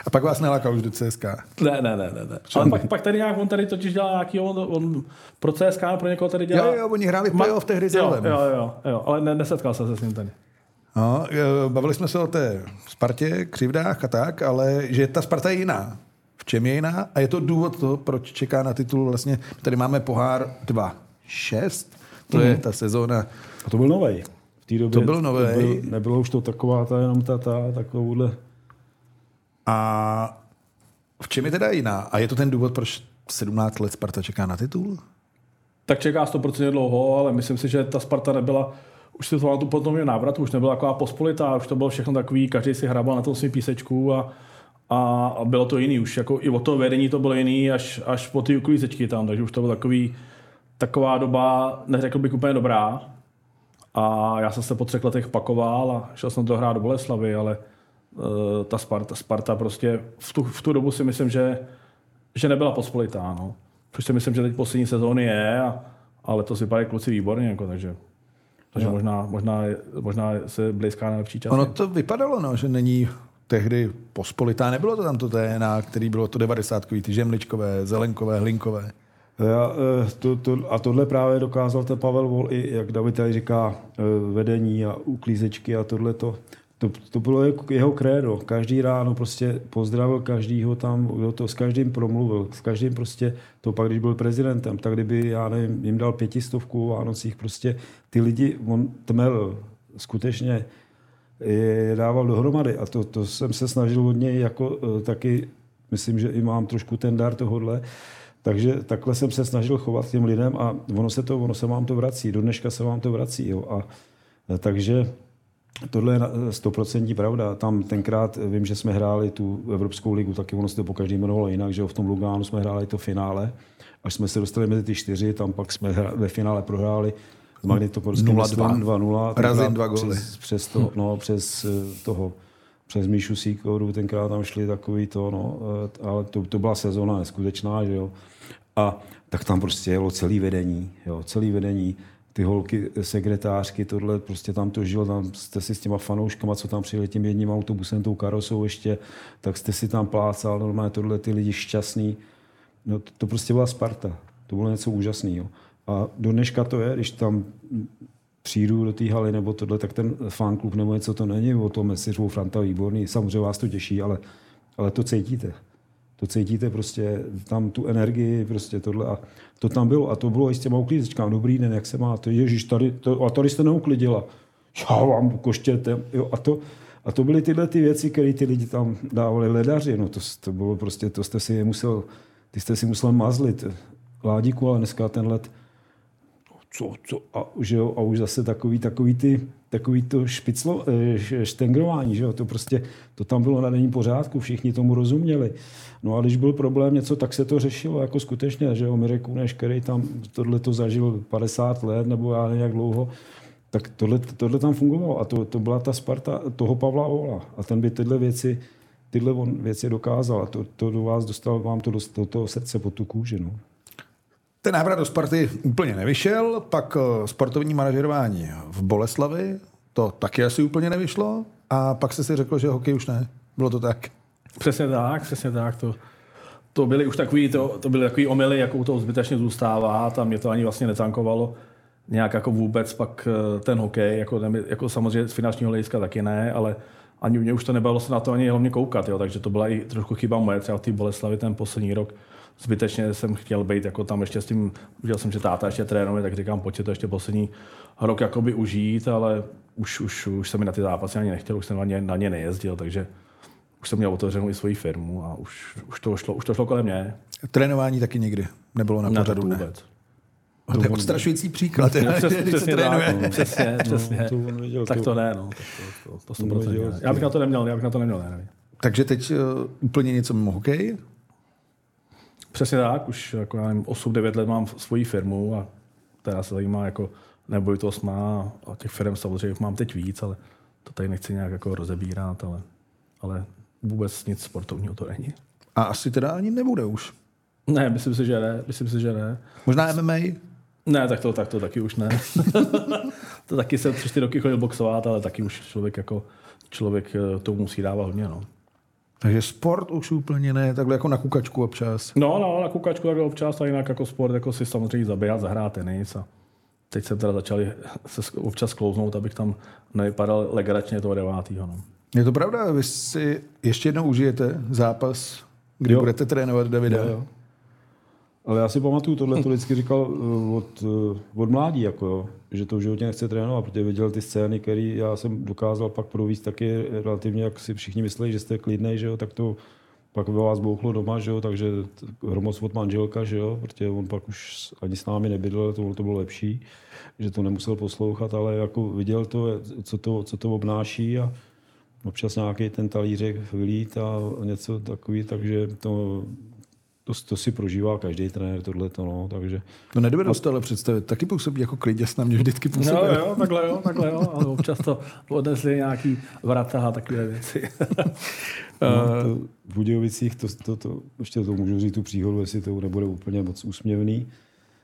A pak vás nelákal už do CSK. Ne, ne, ne, ne. ne. Ale pak, pak tady nějak, on tady totiž dělal nějaký, on, on pro CSK, pro někoho tady dělal. Jo, jo, oni hráli v playoff tehdy s jo, Jelem. jo, jo, jo, ale ne, nesetkal jsem se s ním tady. No, bavili jsme se o té Spartě, křivdách a tak, ale že ta Sparta je jiná. V čem je jiná? A je to důvod toho, proč čeká na titul vlastně, tady máme pohár 2, 6, to je Mhm. ta sezóna. A to byl novej. V té době To byl novej. Byl, nebylo už to taková ta, jenom ta, ta takovouhle. A v čem je teda jiná? A je to ten důvod, proč 17 let Sparta čeká na titul? Tak čeká 100% dlouho, ale myslím si, že ta Sparta nebyla, už si to tu potom návrat, už nebyla taková pospolitá, už to bylo všechno takový, každý si hrabal na tom svým písečku a, a, a bylo to jiný už, jako i od toho vedení to bylo jiný, až, až po ty uklízečky tam, takže už to bylo takový, taková doba, neřekl bych úplně dobrá. A já jsem se po třech letech pakoval a šel jsem to hrát do Boleslavy, ale ta Sparta, Sparta prostě v tu, v tu dobu si myslím, že, že nebyla pospolitá. No. Což si myslím, že teď poslední sezóny je, a, ale to si vypadají kluci výborně, jako, takže, takže Jo. možná, možná, možná se blízká na lepší čas. Ono to vypadalo, no, že není tehdy pospolitá, nebylo to tam to DNA, který bylo to 90 ty žemličkové, zelenkové, hlinkové. Já, eh, to, to, a tohle právě dokázal ten Pavel Vol i, jak David tady říká, eh, vedení a uklízečky a tohle to. To, to bylo jako jeho krédo. Každý ráno prostě pozdravil každýho tam, kdo to s každým promluvil. S každým prostě, to pak, když byl prezidentem, tak kdyby, já nevím, jim dal pětistovku o Vánocích, prostě ty lidi, on tmel skutečně je dával dohromady a to, to jsem se snažil od něj jako eh, taky, myslím, že i mám trošku ten dar tohodle, takže takhle jsem se snažil chovat těm lidem a ono se, to, ono se vám to vrací, do dneška se vám to vrací. Jo. A, eh, takže Tohle je stoprocentní pravda. Tam tenkrát vím, že jsme hráli tu Evropskou ligu, taky ono se to po každý jmenovalo jinak, že jo, v tom Lugánu jsme hráli to finále, až jsme se dostali mezi ty čtyři, tam pak jsme hra- ve finále prohráli s Magnitoporským 0-2. 2-0. Razin dva góly. Přes, přes, to, no, přes eh, toho přes Míšu Sýkoru, tenkrát tam šli takový to, no, eh, ale to, to byla sezóna neskutečná, že jo. A tak tam prostě jelo celý vedení, jo, celý vedení, ty holky, sekretářky, tohle, prostě tam to žilo, tam jste si s těma fanouškama, co tam přijeli tím jedním autobusem, tou karosou ještě, tak jste si tam plácal, normálně tohle ty lidi šťastný. No, to, to prostě byla Sparta. To bylo něco úžasného. A do dneška to je, když tam přijdu do té haly nebo tohle, tak ten fanklub nebo něco to není o tom, jestli řvou Franta výborný. Samozřejmě vás to těší, ale, ale to cítíte. To cítíte prostě, tam tu energii, prostě tohle. A to tam bylo. A to bylo i s těma uklízečkám. Dobrý den, jak se máte? Ježíš, tady, to, a tady jste neuklidila. Já vám koštěte. Jo, a to, a to byly tyhle ty věci, které ty lidi tam dávali ledaři. No to, to bylo prostě, to jste si musel, ty jste si musel mazlit. Ládíku, ale dneska ten let, co, co, a, že jo, a už zase takový, takový, ty, takový to špiclo, eh, štengrování, že jo, to prostě, to tam bylo na denní pořádku, všichni tomu rozuměli. No a když byl problém něco, tak se to řešilo jako skutečně, že jo, Mirek Kuneš, který tam tohle to zažil 50 let, nebo já nevím jak dlouho, tak tohle, tohle tam fungovalo. A to, to byla ta Sparta toho Pavla Ola a ten by tyhle věci, tyhle on věci dokázal. A to, to do vás dostal, vám to do, do toho srdce pod tu kůži, no. Ten návrat do Sparty úplně nevyšel, pak eh, sportovní manažerování v Boleslavi, to taky asi úplně nevyšlo a pak se si řekl, že hokej už ne. Bylo to tak. Přesně tak, přesně tak. To, to byly už takový, to, to byly takový omily, jakou to zbytečně zůstává. Tam mě to ani vlastně netankovalo nějak jako vůbec pak eh, ten hokej, jako, jako samozřejmě z finančního hlediska taky ne, ale ani mě už to nebavilo se na to ani hlavně koukat, jo, takže to byla i trošku chyba moje, třeba v té Boleslavi ten poslední rok. Zbytečně jsem chtěl být jako tam ještě s tím, viděl jsem, že táta ještě trénuje, tak říkám, pojďte to ještě poslední rok jakoby užít, ale už, už, už jsem mi na ty zápasy ani nechtěl, už jsem na ně, na ně nejezdil, takže už jsem měl otevřenou i svoji firmu a už, už, to, šlo, už to šlo kolem mě. Trénování taky nikdy nebylo na pořadu. to Ne. vůbec. To je odstrašující příklad, No, když přes, se přesně trénuje. tak, no, přesně, přesně. to on věděl, tak to- to ne, no. Tak to, to, to, to, On to věděl, Já bych na to neměl, já bych na to neměl, ne, Takže teď uh, úplně něco mimo hokej. Přesně tak, už jako já nevím, 8-9 let mám svoji firmu a která se zajímá jako nebojitost má a těch firm samozřejmě mám teď víc, ale to tady nechci nějak jako rozebírat, ale, ale vůbec nic sportovního to není. A asi teda ani nebude už. Ne, myslím si, že ne, myslím si, že ne. Možná MMA? Ne, tak to, tak to taky už ne. to taky jsem tři, čtyři roky chodil boxovat, ale taky už člověk jako člověk eh, tomu musí dávat hodně, no. Takže sport už úplně ne, takhle jako na kukačku občas. No, no, na kukačku takhle občas a jinak jako sport, jako si samozřejmě zabíhat, zahrát tenis a teď jsem teda začal se občas klouznout, abych tam nevypadal legračně toho devátýho. No. Je to pravda, vy si ještě jednou užijete zápas, kdy Jo. budete trénovat Davida. Jo, jo. Ale já si pamatuju, tohle to vždycky říkal eh, od, eh, od mládí, jako jo, že to v životě nechce trénovat, protože viděl ty scény, které já jsem dokázal pak províst taky relativně, jak si všichni myslí, že jste klidnej, že jo, tak to pak ve vás bouchlo doma, že jo, takže t- hromos od manželka, že jo, protože on pak už ani s námi nebydlel, to, to bylo lepší, že to nemusel poslouchat, ale jako viděl to, co to, co to obnáší a občas nějaký ten talířek vylít a něco takový, takže to, to, to si prožívá každý trenér tohle, no, takže No nedovedu si to ale představit. Taky působí jako klidněs na mě vždycky působí. No jo, takhle jo, takhle jo, ale občas to odnesli nějaký vrata a takové věci. No, to v Budějovicích, to, to, to, ještě to můžu říct tu příhodu, jestli to nebude úplně moc úsměvný,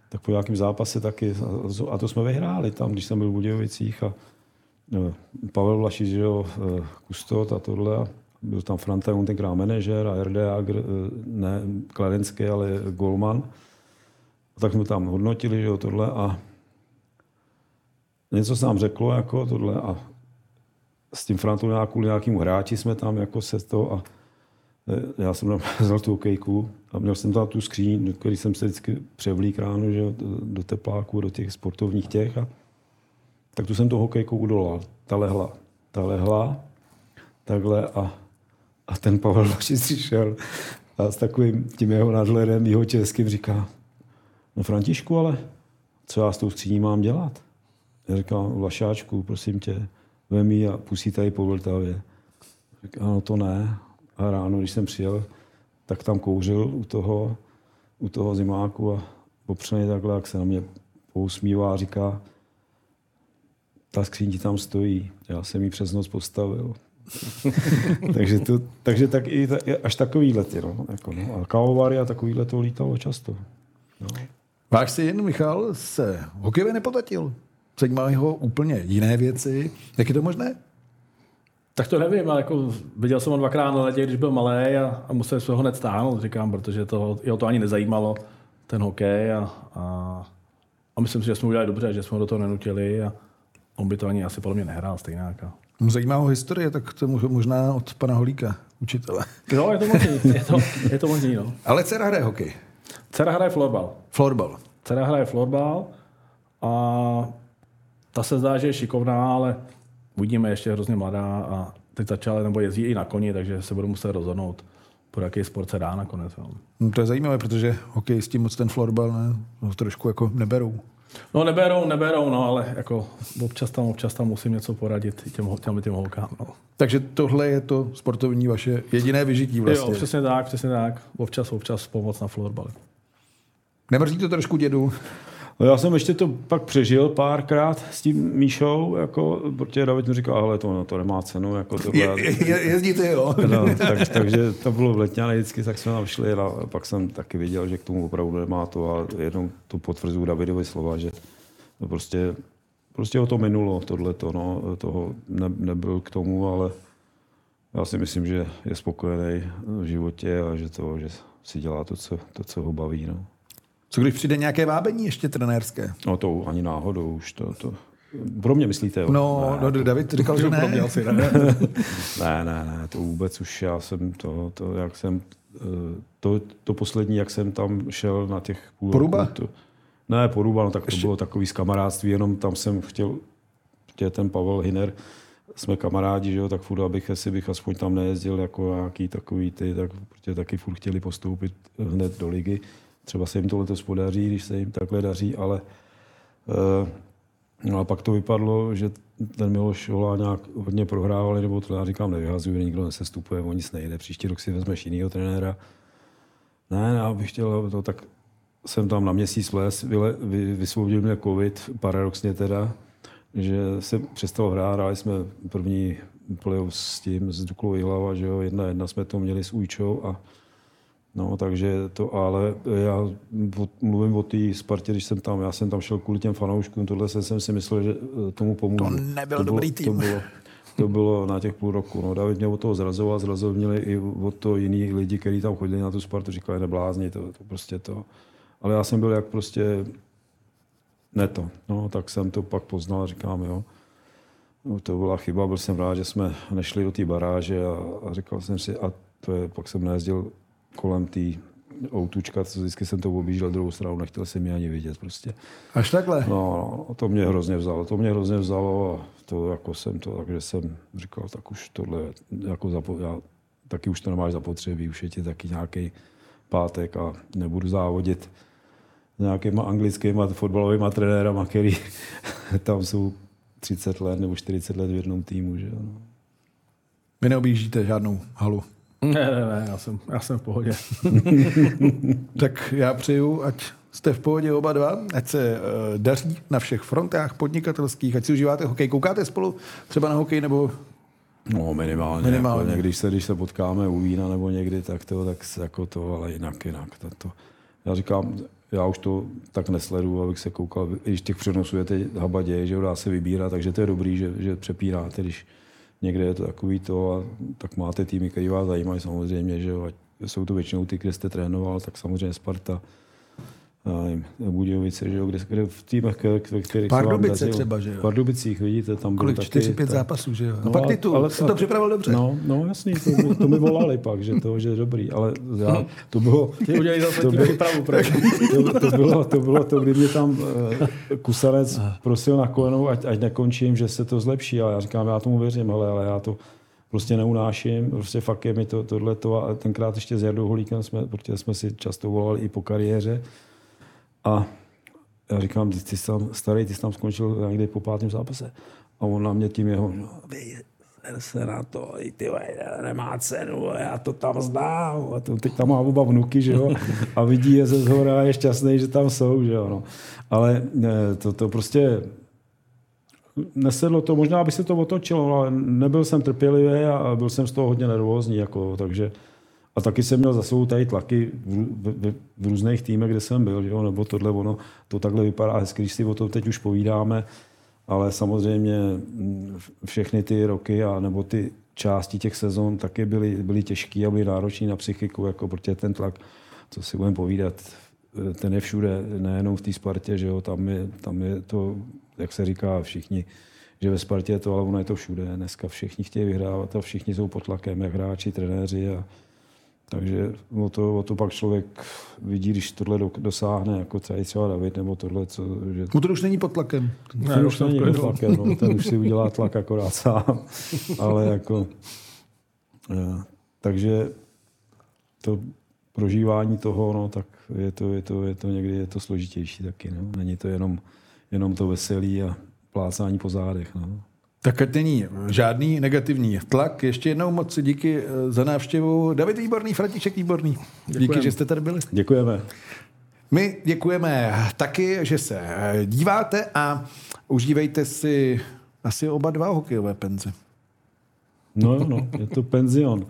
tak po nějakém zápase taky, a to, to jsme vyhráli tam, když jsem byl v Budějovicích a no, Pavel Vlašič, jo, eh, kustot a tohle, a byl tam Franta, on tenkrát manažer a RDA, eh, ne Kladenský, ale Golman. A tak jsme tam hodnotili, že jo, tohle a něco se nám řeklo, jako tohle a s tím Frantou nějakou nějakým hráči jsme tam jako se to a e, já jsem tam vzal tu hokejku a měl jsem tam tu skříň, do který jsem se vždycky převlík ráno, že, do- tepláků, do těch sportovních těch a tak tu jsem tu hokejku udolal. Ta lehla. Ta lehla takhle a, a ten Pavel Vlašič přišel a s takovým tím jeho nadhledem, jeho českým říká, no Františku, ale co já s tou skříní mám dělat? Já říkám, Vlašáčku, prosím tě, vem jí a pustí tady po Vltavě. Říkám, no to ne. A ráno, když jsem přijel, tak tam kouřil u toho, u toho zimáku a popřený takhle, jak se na mě pousmívá a říká, ta skříň ti tam stojí. Já jsem ji přes noc postavil. takže, to, takže tak i ta, až takový lety. No, jako, no. A kávovary a takovýhle to lítalo často. No. Váš syn Michal se hokejově nepotatil. Zajímají ho úplně jiné věci. Jak je to možné? Tak to nevím, ale jako viděl jsem ho dvakrát na letě, když byl malý a, a musel se ho hned stáhnout, říkám, protože to, jeho to ani nezajímalo, ten hokej a, a, a myslím si, že jsme udělali dobře, že jsme ho do toho nenutili a on by to ani asi podle mě nehrál stejná. Zajímá ho historie, tak to možná od pana Holíka, učitele. Jo, je to možný, je to, je to možný, no. Ale dcera hraje hokej. Dcera hraje florbal. Florbal. Dcera hraje florbal a ta se zdá, že je šikovná, ale uvidíme, ještě hrozně mladá a teď začala nebo jezdí i na koni, takže se budu muset rozhodnout, pro jaký sport se dá nakonec. Jo. No, to je zajímavé, protože hokej s tím moc ten florbal ne, no, trošku jako neberou. No neberou, neberou, no, ale jako občas tam, občas tam musím něco poradit těm, těm, těm holkám. No. Takže tohle je to sportovní vaše jediné vyžití vlastně. Jo, přesně tak, přesně tak. Občas, občas pomoc na florbale. Nemrzí to trošku dědu? No já jsem ještě to pak přežil párkrát s tím Míšou, jako, protože David mi říkal, ale to, no, to nemá cenu. Jako to je, je, jezdíte, jo. No, tak, takže to bylo v letňané vždycky, tak jsme tam šli a pak jsem taky věděl, že k tomu opravdu nemá to a jenom to potvrzuju Davidovi slova, že to prostě, prostě o to minulo, tohleto, no, toho ne, nebyl k tomu, ale já si myslím, že je spokojený v životě a že to, že si dělá to, co, to, co ho baví. No. Co když přijde nějaké vábení ještě trenérské? No to ani náhodou už to, to pro mě myslíte? Jo? No, ne, no to, David říkal, že ne. Pro asi ne. ne, ne, ne, to vůbec už já jsem to, to jak jsem, eh, to, to poslední, jak jsem tam šel na těch půl Poruba? Roku, to, ne, Poruba, no tak to Ještě? bylo takový z kamarádství, jenom tam jsem chtěl, chtěl ten Pavel Hiner, jsme kamarádi, že jo, tak furt, abych, jestli bych aspoň tam nejezdil jako nějaký takový ty, tak protože taky furt chtěli postoupit hned do ligy. Třeba se jim to letos podaří, když se jim takhle daří, ale uh, no a pak to vypadlo, že ten Miloš Holá nějak hodně prohrával, nebo to já říkám, nevyhazuju, nikdo nesestupuje, o nic nejde, příští rok si vezmeš jinýho trenéra. Ne, já bych chtěl to, tak jsem tam na měsíc les, vysvobodil mě covid, paradoxně teda, že jsem přestal hrát, hráli jsme první playoff s tím, s Duklou Jihlava, že jo, jedna jedna jsme to měli s Ujčou a No, takže to, ale já mluvím o té Spartě, když jsem tam, já jsem tam šel kvůli těm fanouškům, tohle jsem, jsem si myslel, že eh, tomu pomůžu. To nebyl to dobrý tým. To bylo, to bylo na těch půl roku. No, David mě o toho zrazoval, zrazoval měli i o to jiní lidi, kteří tam chodili na tu Spartu, říkali, neblázni, to, to prostě to. Ale já jsem byl jak prostě ne to. No, tak jsem to pak poznal říkám, jo. No, to byla chyba, byl jsem rád, že jsme nešli do té baráže a, a říkal jsem si, a to je, pak jsem nejezdil kolem té outučka, co vždycky jsem to objížděl druhou stranu, nechtěl jsem ji ani vidět prostě. Až takhle? No, no, to mě hrozně vzalo, to mě hrozně vzalo a to jako jsem to, takže jsem říkal, tak už tohle, jako zapo, já, taky už to nemáš zapotřebí, už je ti taky nějaký pátek a nebudu závodit nějakýma anglickýma fotbalovými trenérama, který tam jsou 30 let nebo 40 let v jednom týmu. Že? No. Vy neobjíždíte žádnou halu? Ne, ne, ne, já jsem, já jsem v pohodě. tak já přeju, ať jste v pohodě oba dva, ať se uh, daří na všech frontách podnikatelských, ať si užíváte hokej. Koukáte spolu třeba na hokej nebo No minimálně. minimálně. Jako, když, se, když se potkáme u vína nebo někdy, tak to, tak jako to, ale jinak, jinak. To, to. Já říkám, já už to tak nesleduju, abych se koukal, když těch přenosů je teď habadě, že dá se vybírat, takže to je dobrý, že, že přepíráte, když někde je to takový to, a tak máte týmy, který vás zajímají samozřejmě, že jo, jsou to většinou ty, kde jste trénoval, tak samozřejmě Sparta, Budějovice, že jo, kde, kde v týmech, ve kterých Pardubice třeba, že jo. V Pardubicích, vidíte, tam bylo taky... 4-5 zápasů, že jo. No, no pak ty tu, ale, jsem to připravil dobře. No, no jasný, to, to mi volali pak, že to, že je dobrý, ale já, to bylo... Ty udělali zase to, bylo, přípravu, to, to, bylo, to bylo to, kdy mě tam uh, kusanec prosil na kolenou, ať, ať nekončím, že se to zlepší, ale já říkám, já tomu věřím, ale, ale já to prostě neunáším, prostě fakt je mi to tohleto a tenkrát ještě s Jardou Holíkem jsme, protože jsme si často volali i po kariéře, a já říkám, ty jsi tam starý, ty jsi tam skončil někdy po pátém zápase. A on na mě tím jeho, no, vy, se na to, i ty vole, nemá cenu, já to tam znám. A to, teď tam má oba vnuky, že jo, a vidí je ze zhora a je šťastný, že tam jsou, že jo, no. Ale ne, to, to prostě nesedlo to, možná by se to otočilo, ale nebyl jsem trpělivý a byl jsem z toho hodně nervózní, jako, takže a taky jsem měl za sebou tady tlaky v, v, v různých týmech, kde jsem byl, jo? nebo tohle, ono, to takhle vypadá hezky, když si o tom teď už povídáme, ale samozřejmě mm, všechny ty roky a nebo ty části těch sezon taky byly, byly těžké a byly náročné na psychiku, jako protože ten tlak, co si budeme povídat, ten je všude, nejenom v té Spartě, že jo, tam je, tam je to, jak se říká, všichni, že ve Spartě je to, ale ono je to všude. Dneska všichni chtějí vyhrávat a všichni jsou pod tlakem, jak hráči, trenéři a, takže o to, o to pak člověk vidí, když tohle dosáhne, jako třeba, třeba David, nebo tohle, co... Že... Mu to už není pod tlakem. Ne, ten už není pod tlakem, no, ten už si udělá tlak akorát sám. Ale jako... Ja. Takže to prožívání toho, no, tak je to, je to, je to někdy je to složitější taky. No. Není to jenom, jenom to veselí a plácání po zádech. No. Tak ať není žádný negativní tlak. Ještě jednou moc díky eh, za návštěvu. David Výborný, František Výborný. Děkujeme. Díky, že jste tady byli. Děkujeme. My děkujeme taky, že se eh, díváte a užívejte si asi oba dva hokejové penze. No jo, no, je to penzion.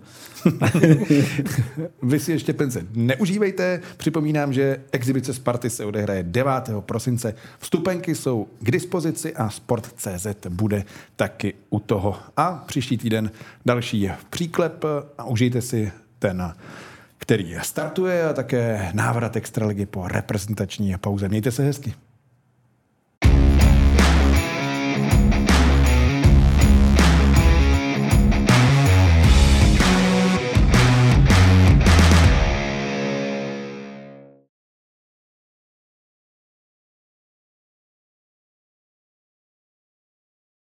Vy si ještě penze neužívejte. Připomínám, že exibice Sparty se odehraje 9. prosince. Vstupenky jsou k dispozici a Sport.cz bude taky u toho. A příští týden další příklep a užijte si ten který startuje a také návrat extraligy po reprezentační pauze. Mějte se hezky.